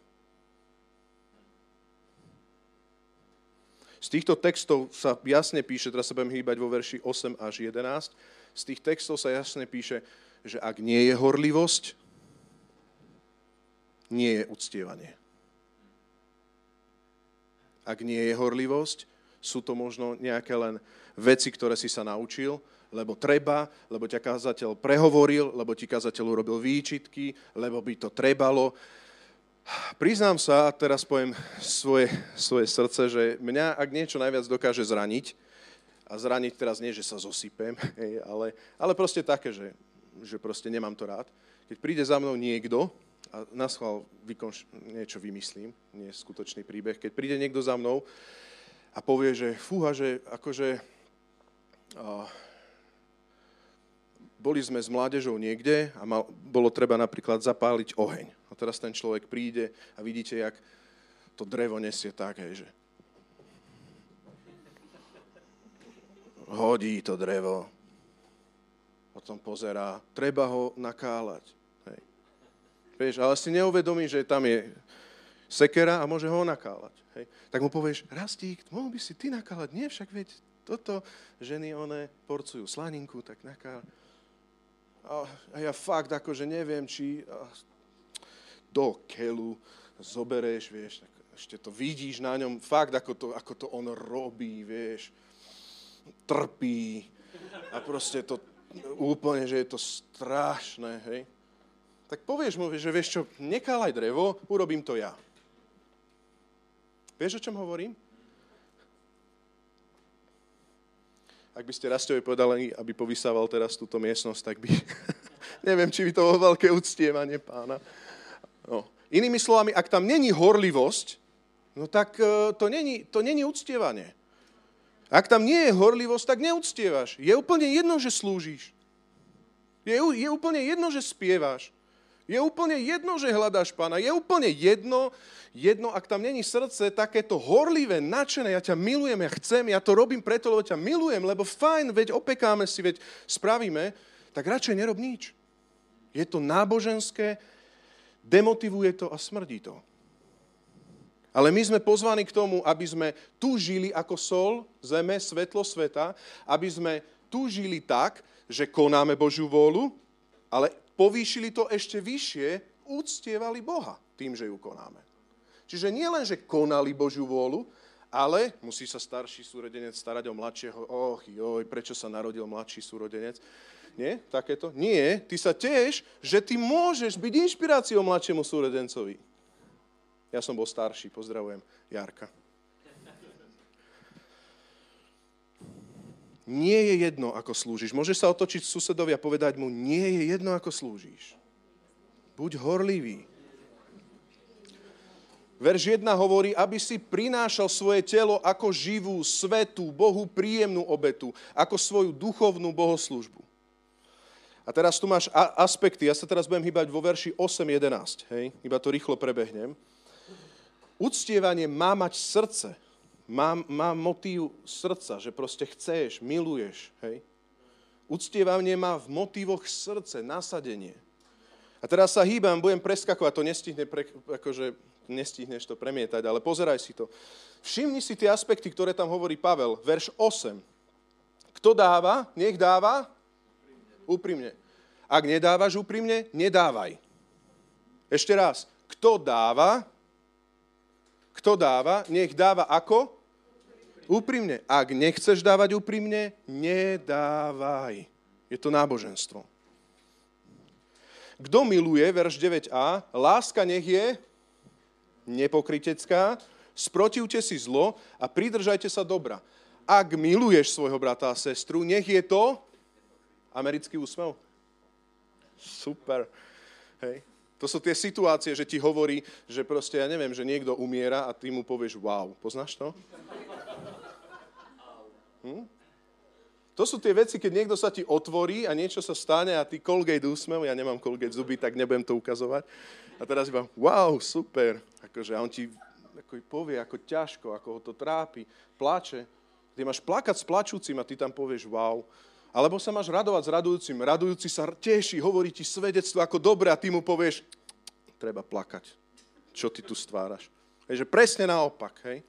Z týchto textov sa jasne píše, teraz sa budem hýbať vo verši 8 až 11, z tých textov sa jasne píše, že ak nie je horlivosť, nie je uctievanie ak nie je horlivosť, sú to možno nejaké len veci, ktoré si sa naučil, lebo treba, lebo ťa kazateľ prehovoril, lebo ti kazateľ urobil výčitky, lebo by to trebalo. Priznám sa, a teraz poviem svoje, svoje srdce, že mňa, ak niečo najviac dokáže zraniť, a zraniť teraz nie, že sa zosypem, ale, ale proste také, že, že proste nemám to rád. Keď príde za mnou niekto, a na schvál vykonš- niečo vymyslím, nie je skutočný príbeh. Keď príde niekto za mnou a povie, že fúha, že akože a, boli sme s mládežou niekde a mal, bolo treba napríklad zapáliť oheň. A teraz ten človek príde a vidíte, jak to drevo nesie tak, hej, že hodí to drevo, potom pozerá, treba ho nakálať. Vieš, ale si neuvedomí, že tam je sekera a môže ho nakálať. Hej. Tak mu povieš, Rastík, mohol by si ty nakálať? Nie, však veď toto ženy one porcujú slaninku, tak nakálať. A, a ja fakt akože neviem, či a, do kelu zobereš, vieš, tak ešte to vidíš na ňom, fakt ako to, ako to on robí, vieš, trpí a proste to úplne, že je to strašné, hej tak povieš mu, že vieš čo, nekálaj drevo, urobím to ja. Vieš, o čom hovorím? Ak by ste Rastovi povedali, aby povysával teraz túto miestnosť, tak by... neviem, či by to bolo veľké uctievanie pána. No. Inými slovami, ak tam není horlivosť, no tak uh, to není, to není uctievanie. Ak tam nie je horlivosť, tak neúctievaš. Je úplne jedno, že slúžiš. Je, je úplne jedno, že spievaš. Je úplne jedno, že hľadáš pána. Je úplne jedno, jedno, ak tam není srdce takéto horlivé, nadšené, ja ťa milujem, ja chcem, ja to robím preto, lebo ťa milujem, lebo fajn, veď opekáme si, veď spravíme, tak radšej nerob nič. Je to náboženské, demotivuje to a smrdí to. Ale my sme pozvaní k tomu, aby sme tu žili ako sol, zeme, svetlo sveta, aby sme tu žili tak, že konáme Božiu vôľu, ale povýšili to ešte vyššie, úctievali Boha tým, že ju konáme. Čiže nie len, že konali Božiu vôľu, Ale musí sa starší súrodenec starať o mladšieho. Och, joj, prečo sa narodil mladší súrodenec? Nie? Takéto? Nie. Ty sa tiež, že ty môžeš byť inšpiráciou mladšiemu súrodencovi. Ja som bol starší, pozdravujem Jarka. Nie je jedno, ako slúžiš. Môžeš sa otočiť susedovi a povedať mu, nie je jedno, ako slúžiš. Buď horlivý. Verš 1 hovorí, aby si prinášal svoje telo ako živú, svetú, Bohu príjemnú obetu, ako svoju duchovnú bohoslužbu. A teraz tu máš aspekty, ja sa teraz budem hýbať vo verši 8.11, hej, iba to rýchlo prebehnem. Uctievanie má mať srdce, má, má motív srdca, že proste chceš, miluješ. Hej? Uctievanie má v motívoch srdce, nasadenie. A teraz sa hýbam, budem preskakovať, to nestihne, pre, akože nestihneš to premietať, ale pozeraj si to. Všimni si tie aspekty, ktoré tam hovorí Pavel, verš 8. Kto dáva, nech dáva úprimne. Ak nedávaš úprimne, nedávaj. Ešte raz. Kto dáva, kto dáva, nech dáva ako? Úprimne. Ak nechceš dávať úprimne, nedávaj. Je to náboženstvo. Kto miluje, verš 9a, láska nech je nepokritecká, sprotivte si zlo a pridržajte sa dobra. Ak miluješ svojho brata a sestru, nech je to americký úsmev. Super. Hej. To sú tie situácie, že ti hovorí, že proste, ja neviem, že niekto umiera a ty mu povieš wow. Poznáš to? Hm? To sú tie veci, keď niekto sa ti otvorí a niečo sa stane a ty Colgate úsmev, ja nemám Colgate zuby, tak nebudem to ukazovať. A teraz iba, wow, super. Akože, a on ti ako povie, ako ťažko, ako ho to trápi, plače. Ty máš plakať s plačúcim a ty tam povieš, wow. Alebo sa máš radovať s radujúcim. Radujúci sa teší, hovorí ti svedectvo ako dobre a ty mu povieš, treba plakať. Čo ty tu stváraš? Takže presne naopak, hej.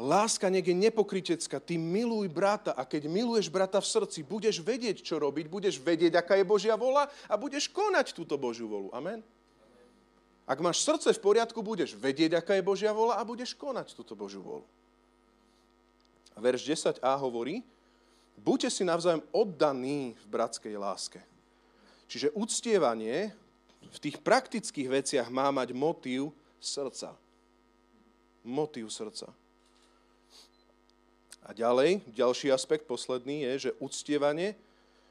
Láska nech je nepokrytecká. Ty miluj brata a keď miluješ brata v srdci, budeš vedieť, čo robiť, budeš vedieť, aká je Božia vola a budeš konať túto Božiu volu. Amen? Ak máš srdce v poriadku, budeš vedieť, aká je Božia vola a budeš konať túto Božiu volu. A verš 10a hovorí, buďte si navzájom oddaní v bratskej láske. Čiže uctievanie v tých praktických veciach má mať motív srdca. Motív srdca. A ďalej, ďalší aspekt, posledný, je, že uctievanie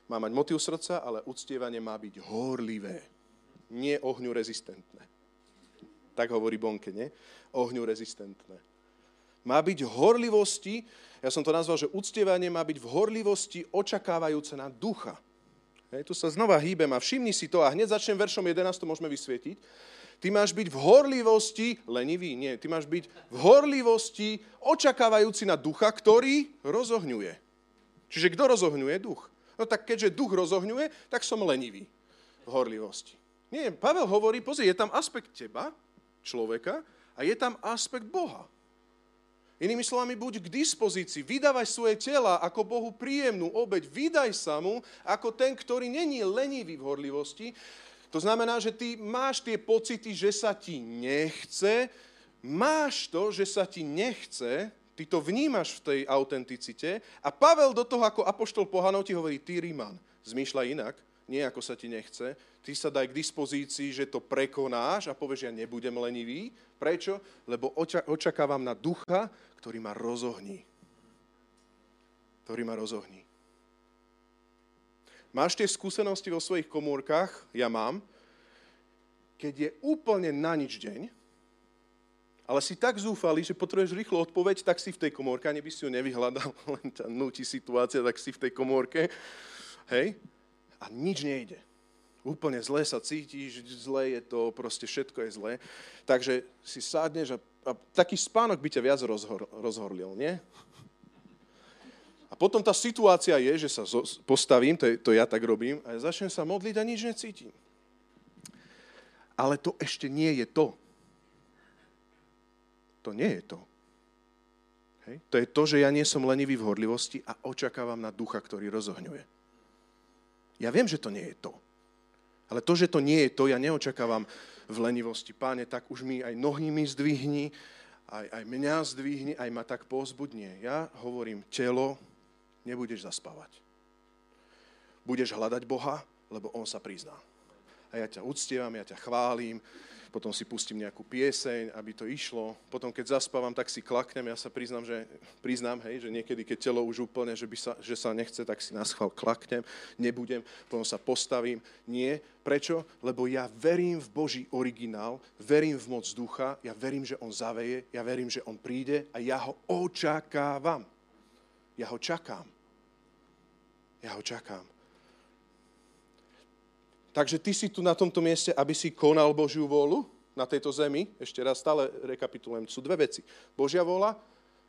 má mať motiv srdca, ale uctievanie má byť horlivé, nie ohňu rezistentné. Tak hovorí Bonke, nie? Ohňu rezistentné. Má byť horlivosti, ja som to nazval, že uctievanie má byť v horlivosti očakávajúce na ducha. Hej, tu sa znova hýbem a všimni si to a hneď začnem veršom 11, to môžeme vysvietiť. Ty máš byť v horlivosti, lenivý, nie, ty máš byť v horlivosti očakávajúci na ducha, ktorý rozohňuje. Čiže kto rozohňuje? Duch. No tak keďže duch rozohňuje, tak som lenivý v horlivosti. Nie, Pavel hovorí, pozri, je tam aspekt teba, človeka, a je tam aspekt Boha. Inými slovami, buď k dispozícii, vydávaj svoje tela ako Bohu príjemnú obeď, vydaj sa mu ako ten, ktorý není lenivý v horlivosti, to znamená, že ty máš tie pocity, že sa ti nechce, máš to, že sa ti nechce, ty to vnímaš v tej autenticite a Pavel do toho ako apoštol pohanov ti hovorí, ty Ríman, zmýšľaj inak, nie ako sa ti nechce, ty sa daj k dispozícii, že to prekonáš a povieš, ja nebudem lenivý. Prečo? Lebo očakávam na ducha, ktorý ma rozohní. Ktorý ma rozohní. Máš tie skúsenosti vo svojich komórkach? Ja mám. Keď je úplne na nič deň, ale si tak zúfalý, že potrebuješ rýchlo odpoveď, tak si v tej komórke, ani by si ju nevyhľadal, len ťa nutí situácia, tak si v tej komórke. Hej? A nič nejde. Úplne zle sa cítiš, zle je to, proste všetko je zlé. Takže si sádneš a, a taký spánok by ťa viac rozhor, rozhorlil, nie? A potom tá situácia je, že sa postavím, to, je, to ja tak robím, a ja začnem sa modliť a nič necítim. Ale to ešte nie je to. To nie je to. Hej. To je to, že ja nie som lenivý v horlivosti a očakávam na ducha, ktorý rozohňuje. Ja viem, že to nie je to. Ale to, že to nie je to, ja neočakávam v lenivosti. Páne, tak už mi aj nohy mi zdvihni aj, aj mňa zdvihni, aj ma tak pozbudnie. Ja hovorím, telo, nebudeš zaspávať. Budeš hľadať Boha, lebo On sa prizná. A ja ťa uctievam, ja ťa chválim, potom si pustím nejakú pieseň, aby to išlo. Potom, keď zaspávam, tak si klaknem. Ja sa priznám, že, priznám, hej, že niekedy, keď telo už úplne, že, by sa, že sa nechce, tak si na schvál klaknem, nebudem, potom sa postavím. Nie. Prečo? Lebo ja verím v Boží originál, verím v moc ducha, ja verím, že on zaveje, ja verím, že on príde a ja ho očakávam. Ja ho čakám. Ja ho čakám. Takže ty si tu na tomto mieste, aby si konal Božiu vôľu na tejto zemi. Ešte raz stále rekapitulujem. Sú dve veci. Božia vôľa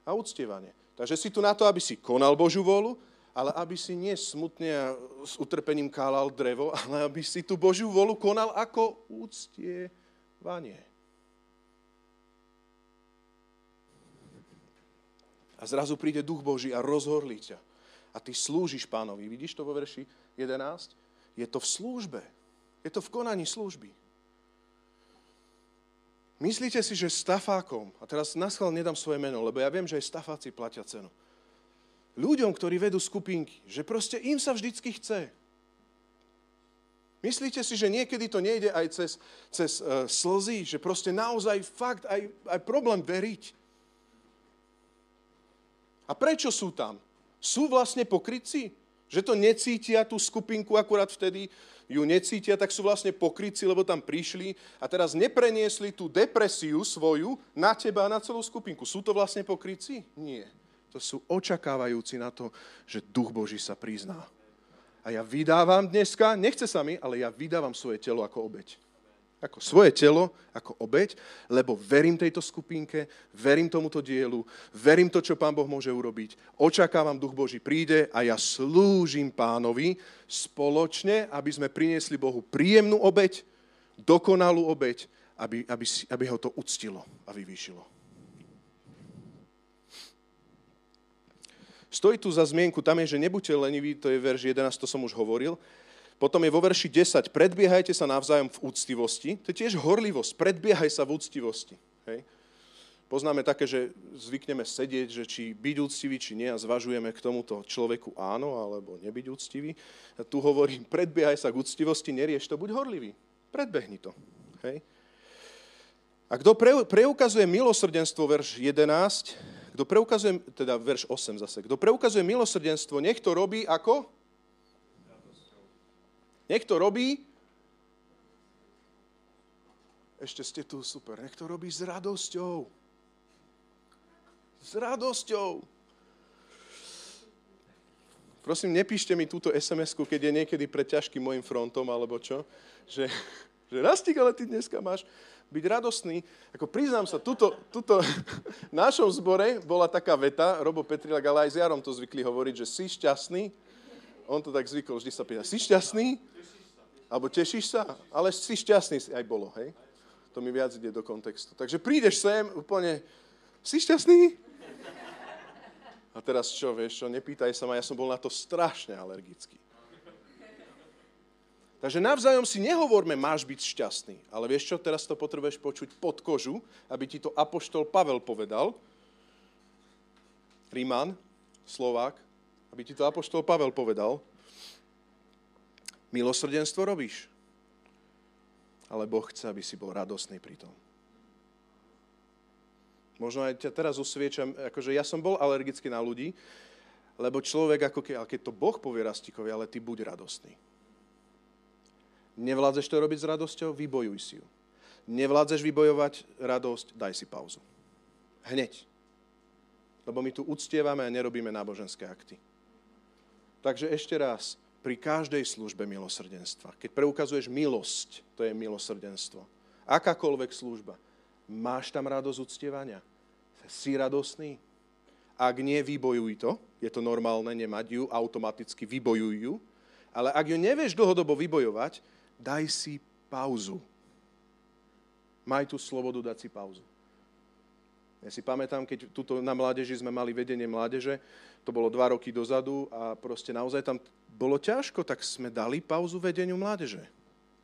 a uctievanie. Takže si tu na to, aby si konal Božiu vôľu, ale aby si nie smutne a s utrpením kálal drevo, ale aby si tú Božiu vôľu konal ako úctievanie. A zrazu príde Duch Boží a rozhorlí ťa. A ty slúžiš pánovi. Vidíš to vo verši 11? Je to v službe. Je to v konaní služby. Myslíte si, že stafákom, a teraz na schvál nedám svoje meno, lebo ja viem, že aj stafáci platia cenu. Ľuďom, ktorí vedú skupinky, že proste im sa vždycky chce. Myslíte si, že niekedy to nejde aj cez, cez uh, slzy, že proste naozaj fakt aj, aj problém veriť. A prečo sú tam? Sú vlastne pokrytci? Že to necítia tú skupinku akurát vtedy, ju necítia, tak sú vlastne pokryci, lebo tam prišli a teraz nepreniesli tú depresiu svoju na teba a na celú skupinku. Sú to vlastne pokryci? Nie. To sú očakávajúci na to, že Duch Boží sa prizná. A ja vydávam dneska, nechce sa mi, ale ja vydávam svoje telo ako obeď ako svoje telo, ako obeď, lebo verím tejto skupinke, verím tomuto dielu, verím to, čo Pán Boh môže urobiť. Očakávam, Duch Boží príde a ja slúžim Pánovi spoločne, aby sme priniesli Bohu príjemnú obeď, dokonalú obeď, aby, aby, aby ho to uctilo a vyvýšilo. Stojí tu za zmienku, tam je, že nebuďte leniví, to je verš 11, to som už hovoril, potom je vo verši 10, predbiehajte sa navzájom v úctivosti. To je tiež horlivosť, predbiehaj sa v úctivosti. Hej. Poznáme také, že zvykneme sedieť, že či byť úctivý, či nie a zvažujeme k tomuto človeku áno alebo nebyť úctivý. A tu hovorím, predbiehaj sa k úctivosti, nerieš to, buď horlivý. Predbehni to. Hej. A kto pre, preukazuje milosrdenstvo, verš 11, kto preukazuje, teda verš 8 zase, kto preukazuje milosrdenstvo, nech to robí ako? Nech to robí. Ešte ste tu, super. Nech to robí s radosťou. S radosťou. Prosím, nepíšte mi túto SMS-ku, keď je niekedy pred ťažkým môjim frontom, alebo čo. Že, že Rastik, ale ty dneska máš byť radostný. Ako priznám sa, tuto, tuto v našom zbore bola taká veta, Robo Petrilak, ale aj s Jarom to zvykli hovoriť, že si šťastný. On to tak zvykol vždy sa pýtať, si šťastný? Alebo tešíš sa? Ale si šťastný aj bolo, hej? To mi viac ide do kontextu. Takže prídeš sem úplne, si šťastný? A teraz čo, vieš čo, nepýtaj sa ma, ja som bol na to strašne alergický. Takže navzájom si nehovorme, máš byť šťastný. Ale vieš čo, teraz to potrebuješ počuť pod kožu, aby ti to apoštol Pavel povedal. Ríman, Slovák, aby ti to apoštol Pavel povedal. Milosrdenstvo robíš. Ale Boh chce, aby si bol radostný pri tom. Možno aj ťa teraz usviečam, akože ja som bol alergický na ľudí, lebo človek, ako keď, keď to Boh povie Rastikovi, ale ty buď radostný. Nevládzeš to robiť s radosťou? Vybojuj si ju. Nevládzeš vybojovať radosť? Daj si pauzu. Hneď. Lebo my tu uctievame a nerobíme náboženské akty. Takže ešte raz, pri každej službe milosrdenstva. Keď preukazuješ milosť, to je milosrdenstvo. Akákoľvek služba. Máš tam radosť uctievania? Si radosný? Ak nie, vybojuj to. Je to normálne nemať ju, automaticky vybojuj ju. Ale ak ju nevieš dlhodobo vybojovať, daj si pauzu. Maj tú slobodu dať si pauzu. Ja si pamätám, keď tuto na mládeži sme mali vedenie mládeže, to bolo dva roky dozadu a proste naozaj tam bolo ťažko, tak sme dali pauzu vedeniu mládeže.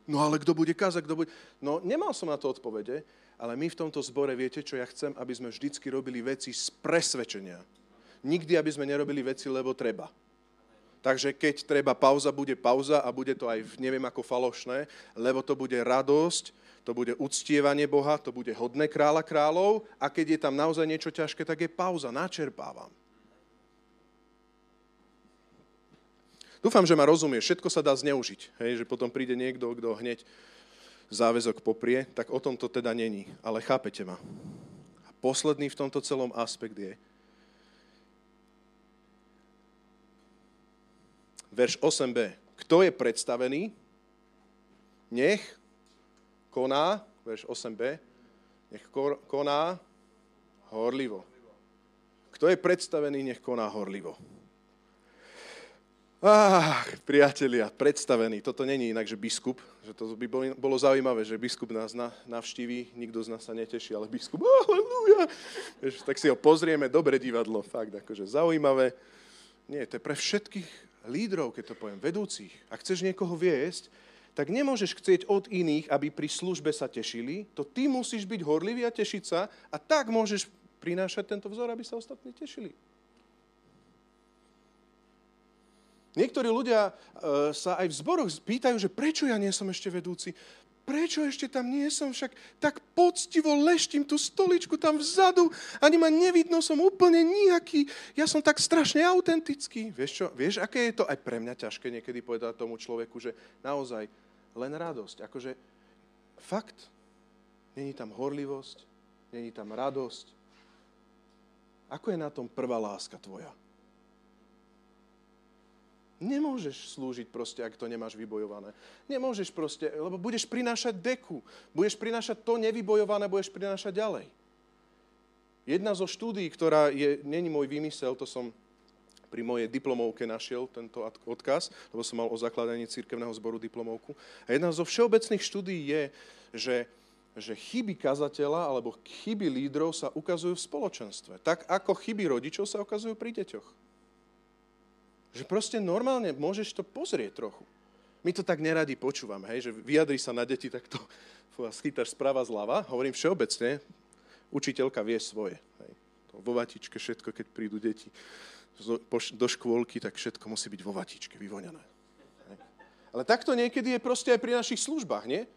No ale kto bude kázať, kto bude... No nemal som na to odpovede, ale my v tomto zbore, viete čo, ja chcem, aby sme vždycky robili veci z presvedčenia. Nikdy, aby sme nerobili veci, lebo treba. Takže keď treba pauza, bude pauza a bude to aj neviem ako falošné, lebo to bude radosť, to bude uctievanie Boha, to bude hodné kráľa kráľov a keď je tam naozaj niečo ťažké, tak je pauza, načerpávam. Dúfam, že ma rozumie. Všetko sa dá zneužiť. Hej, že potom príde niekto, kto hneď záväzok poprie, tak o tom to teda není. Ale chápete ma. A posledný v tomto celom aspekt je, verš 8b. Kto je predstavený? Nech koná, verš 8b, nech koná horlivo. Kto je predstavený, nech koná horlivo. Ah, priatelia, predstavený. Toto není inak, že biskup. Že to by bolo zaujímavé, že biskup nás navštíví, nikto z nás sa neteší, ale biskup, aleluja. Tak si ho pozrieme, dobre divadlo, fakt, akože zaujímavé. Nie, to je pre všetkých lídrov, keď to poviem, vedúcich. Ak chceš niekoho viesť, tak nemôžeš chcieť od iných, aby pri službe sa tešili. To ty musíš byť horlivý a tešiť sa a tak môžeš prinášať tento vzor, aby sa ostatní tešili. Niektorí ľudia e, sa aj v zboroch pýtajú, že prečo ja nie som ešte vedúci? Prečo ešte tam nie som? Však tak poctivo leštím tú stoličku tam vzadu, ani ma nevidno, som úplne nejaký. Ja som tak strašne autentický. Vieš čo? Vieš, aké je to aj pre mňa ťažké niekedy povedať tomu človeku, že naozaj len radosť. Akože fakt, není tam horlivosť, není tam radosť. Ako je na tom prvá láska tvoja? Nemôžeš slúžiť proste, ak to nemáš vybojované. Nemôžeš proste, lebo budeš prinášať deku. Budeš prinášať to nevybojované, budeš prinášať ďalej. Jedna zo štúdií, ktorá je, není môj vymysel, to som pri mojej diplomovke našiel tento odkaz, lebo som mal o zakladaní církevného zboru diplomovku. A jedna zo všeobecných štúdií je, že, že chyby kazateľa alebo chyby lídrov sa ukazujú v spoločenstve. Tak ako chyby rodičov sa ukazujú pri deťoch. Že proste normálne môžeš to pozrieť trochu. My to tak neradi počúvam, hej, že vyjadri sa na deti, tak to schytáš správa zľava. Hovorím všeobecne, učiteľka vie svoje. Hej. To vo vatičke všetko, keď prídu deti do škôlky, tak všetko musí byť vo vatičke, vyvoňané. Ale takto niekedy je proste aj pri našich službách, nie?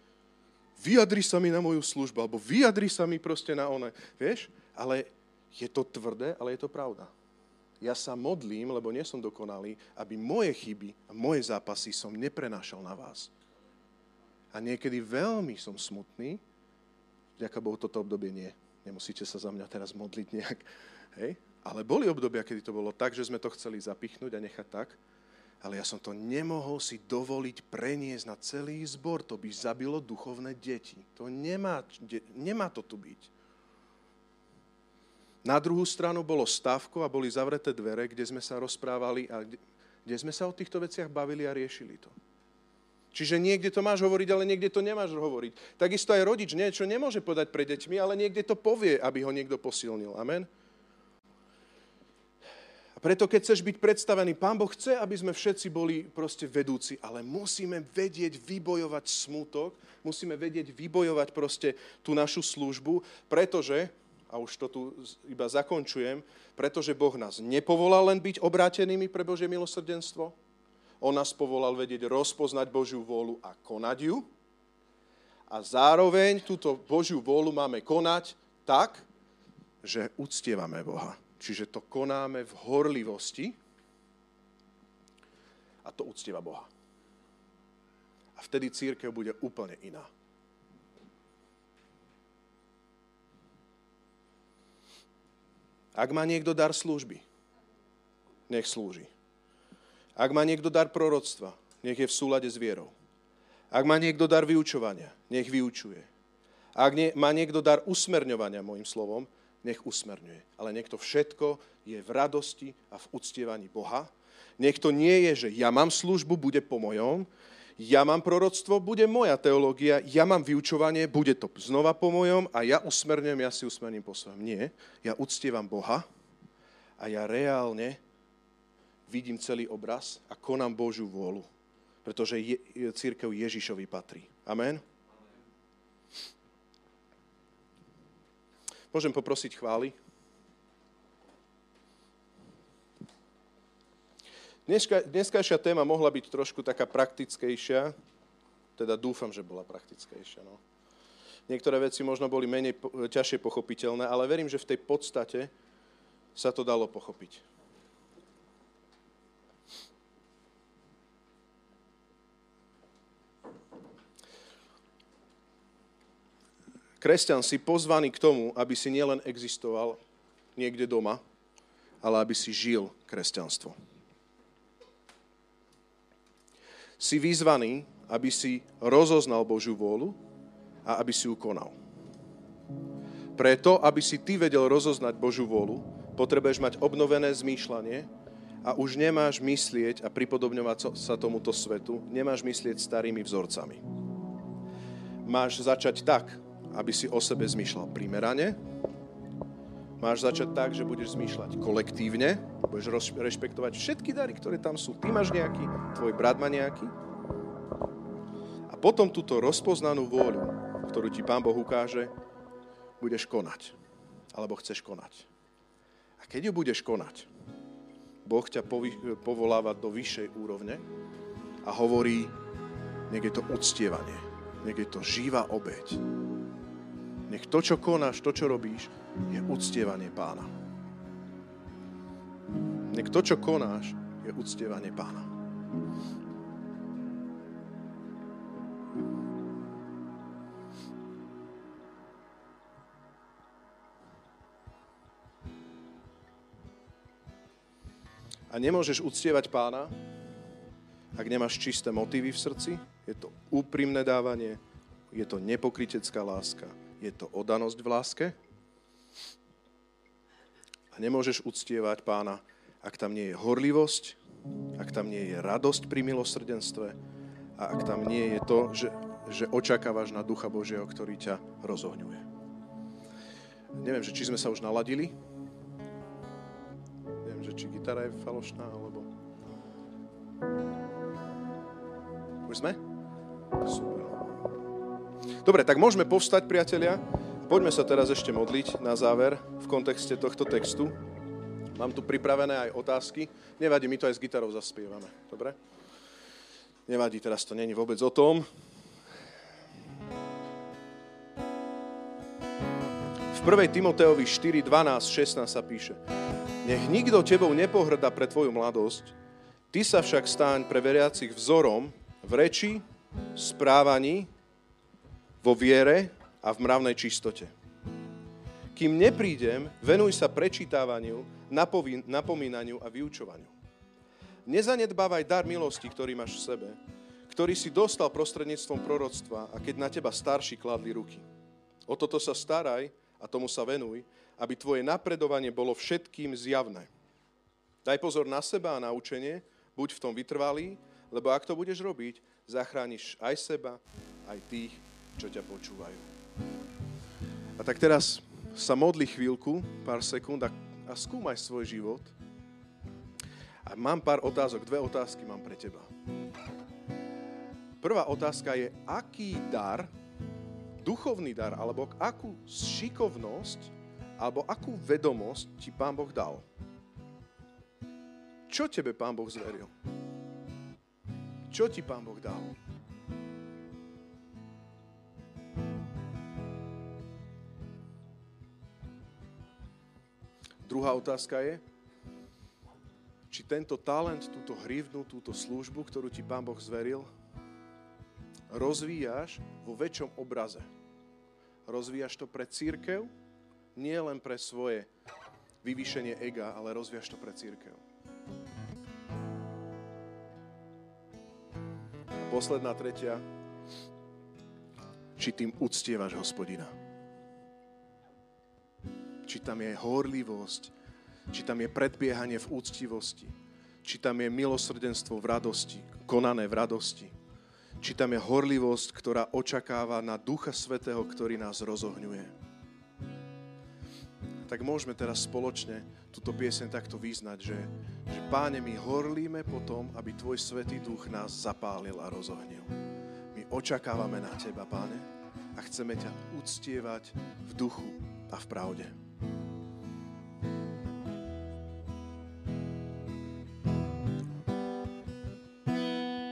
Vyjadri sa mi na moju službu, alebo vyjadri sa mi proste na one. Vieš? Ale je to tvrdé, ale je to pravda ja sa modlím, lebo nie som dokonalý, aby moje chyby a moje zápasy som neprenášal na vás. A niekedy veľmi som smutný, vďaka Bohu toto obdobie nie. Nemusíte sa za mňa teraz modliť nejak. Hej? Ale boli obdobia, kedy to bolo tak, že sme to chceli zapichnúť a nechať tak, ale ja som to nemohol si dovoliť preniesť na celý zbor. To by zabilo duchovné deti. To nemá, nemá to tu byť. Na druhú stranu bolo stavko a boli zavreté dvere, kde sme sa rozprávali a kde, kde sme sa o týchto veciach bavili a riešili to. Čiže niekde to máš hovoriť, ale niekde to nemáš hovoriť. Takisto aj rodič niečo nemôže podať pre deťmi, ale niekde to povie, aby ho niekto posilnil. Amen? Preto, keď chceš byť predstavený, Pán Boh chce, aby sme všetci boli proste vedúci, ale musíme vedieť vybojovať smutok, musíme vedieť vybojovať proste tú našu službu, pretože a už to tu iba zakončujem, pretože Boh nás nepovolal len byť obrátenými pre Božie milosrdenstvo, On nás povolal vedieť rozpoznať Božiu vôľu a konať ju. A zároveň túto Božiu vôľu máme konať tak, že uctievame Boha. Čiže to konáme v horlivosti a to uctieva Boha. A vtedy církev bude úplne iná. Ak má niekto dar služby, nech slúži. Ak má niekto dar proroctva, nech je v súlade s vierou. Ak má niekto dar vyučovania, nech vyučuje. Ak nie, má niekto dar usmerňovania, môjim slovom, nech usmerňuje. Ale niekto všetko je v radosti a v uctievaní Boha. Niekto nie je, že ja mám službu, bude po mojom, ja mám proroctvo, bude moja teológia, ja mám vyučovanie, bude to znova po mojom a ja usmerňujem, ja si usmerním po svojom. Nie, ja uctievam Boha a ja reálne vidím celý obraz a konám Božiu vôľu, pretože je, církev Ježišovi patrí. Amen? Môžem poprosiť chvály? Dneska, dneskajšia téma mohla byť trošku taká praktickejšia, teda dúfam, že bola praktickejšia. No. Niektoré veci možno boli menej ťažšie pochopiteľné, ale verím, že v tej podstate sa to dalo pochopiť. Kresťan si pozvaný k tomu, aby si nielen existoval niekde doma, ale aby si žil kresťanstvo. Si vyzvaný, aby si rozoznal Božiu vôľu a aby si ju konal. Preto, aby si ty vedel rozoznať Božiu vôľu, potrebuješ mať obnovené zmýšľanie a už nemáš myslieť a pripodobňovať sa tomuto svetu, nemáš myslieť starými vzorcami. Máš začať tak, aby si o sebe zmýšľal primerane, máš začať tak, že budeš zmýšľať kolektívne, budeš rešpektovať všetky dary, ktoré tam sú. Ty máš nejaký, tvoj brat má nejaký. A potom túto rozpoznanú vôľu ktorú ti Pán Boh ukáže, budeš konať. Alebo chceš konať. A keď ju budeš konať, Boh ťa povoláva do vyššej úrovne a hovorí, nech je to uctievanie, nech je to živá obeď. Nech to, čo konáš, to, čo robíš, je uctievanie pána. Nech to, čo konáš, je uctievanie pána. A nemôžeš uctievať pána, ak nemáš čisté motívy v srdci. Je to úprimné dávanie, je to nepokritecká láska, je to odanosť v láske. A nemôžeš uctievať pána, ak tam nie je horlivosť, ak tam nie je radosť pri milosrdenstve a ak tam nie je to, že, že očakávaš na Ducha Božieho, ktorý ťa rozohňuje. Neviem, že či sme sa už naladili, že či gitara je falošná, alebo... Už sme? Super. Dobre, tak môžeme povstať, priatelia. Poďme sa teraz ešte modliť na záver v kontexte tohto textu. Mám tu pripravené aj otázky. Nevadí, my to aj s gitarou zaspievame. Dobre? Nevadí, teraz to není vôbec o tom. V 1. Timoteovi 4, 12, 16 sa píše nech nikto tebou nepohrda pre tvoju mladosť, ty sa však stáň pre veriacich vzorom v reči, správaní, vo viere a v mravnej čistote. Kým neprídem, venuj sa prečítávaniu, napomínaniu a vyučovaniu. Nezanedbávaj dar milosti, ktorý máš v sebe, ktorý si dostal prostredníctvom proroctva a keď na teba starší kladli ruky. O toto sa staraj a tomu sa venuj, aby tvoje napredovanie bolo všetkým zjavné. Daj pozor na seba a na učenie, buď v tom vytrvalý, lebo ak to budeš robiť, zachrániš aj seba, aj tých, čo ťa počúvajú. A tak teraz sa modli chvíľku, pár sekúnd a, a skúmaj svoj život. A mám pár otázok, dve otázky mám pre teba. Prvá otázka je, aký dar, duchovný dar, alebo akú šikovnosť alebo akú vedomosť ti Pán Boh dal? Čo tebe Pán Boh zveril? Čo ti Pán Boh dal? Druhá otázka je, či tento talent, túto hrivnu, túto službu, ktorú ti Pán Boh zveril, rozvíjaš vo väčšom obraze. Rozvíjaš to pre církev, nie len pre svoje vyvýšenie ega, ale rozviaš to pre církev. Posledná tretia, či tým uctievaš hospodina. Či tam je horlivosť, či tam je predbiehanie v úctivosti, či tam je milosrdenstvo v radosti, konané v radosti, či tam je horlivosť, ktorá očakáva na Ducha Svetého, ktorý nás rozohňuje tak môžeme teraz spoločne túto pieseň takto vyznať, že, že Páne, my horlíme potom, aby Tvoj Svetý Duch nás zapálil a rozohnil. My očakávame na Teba, Páne, a chceme ťa uctievať v duchu a v pravde.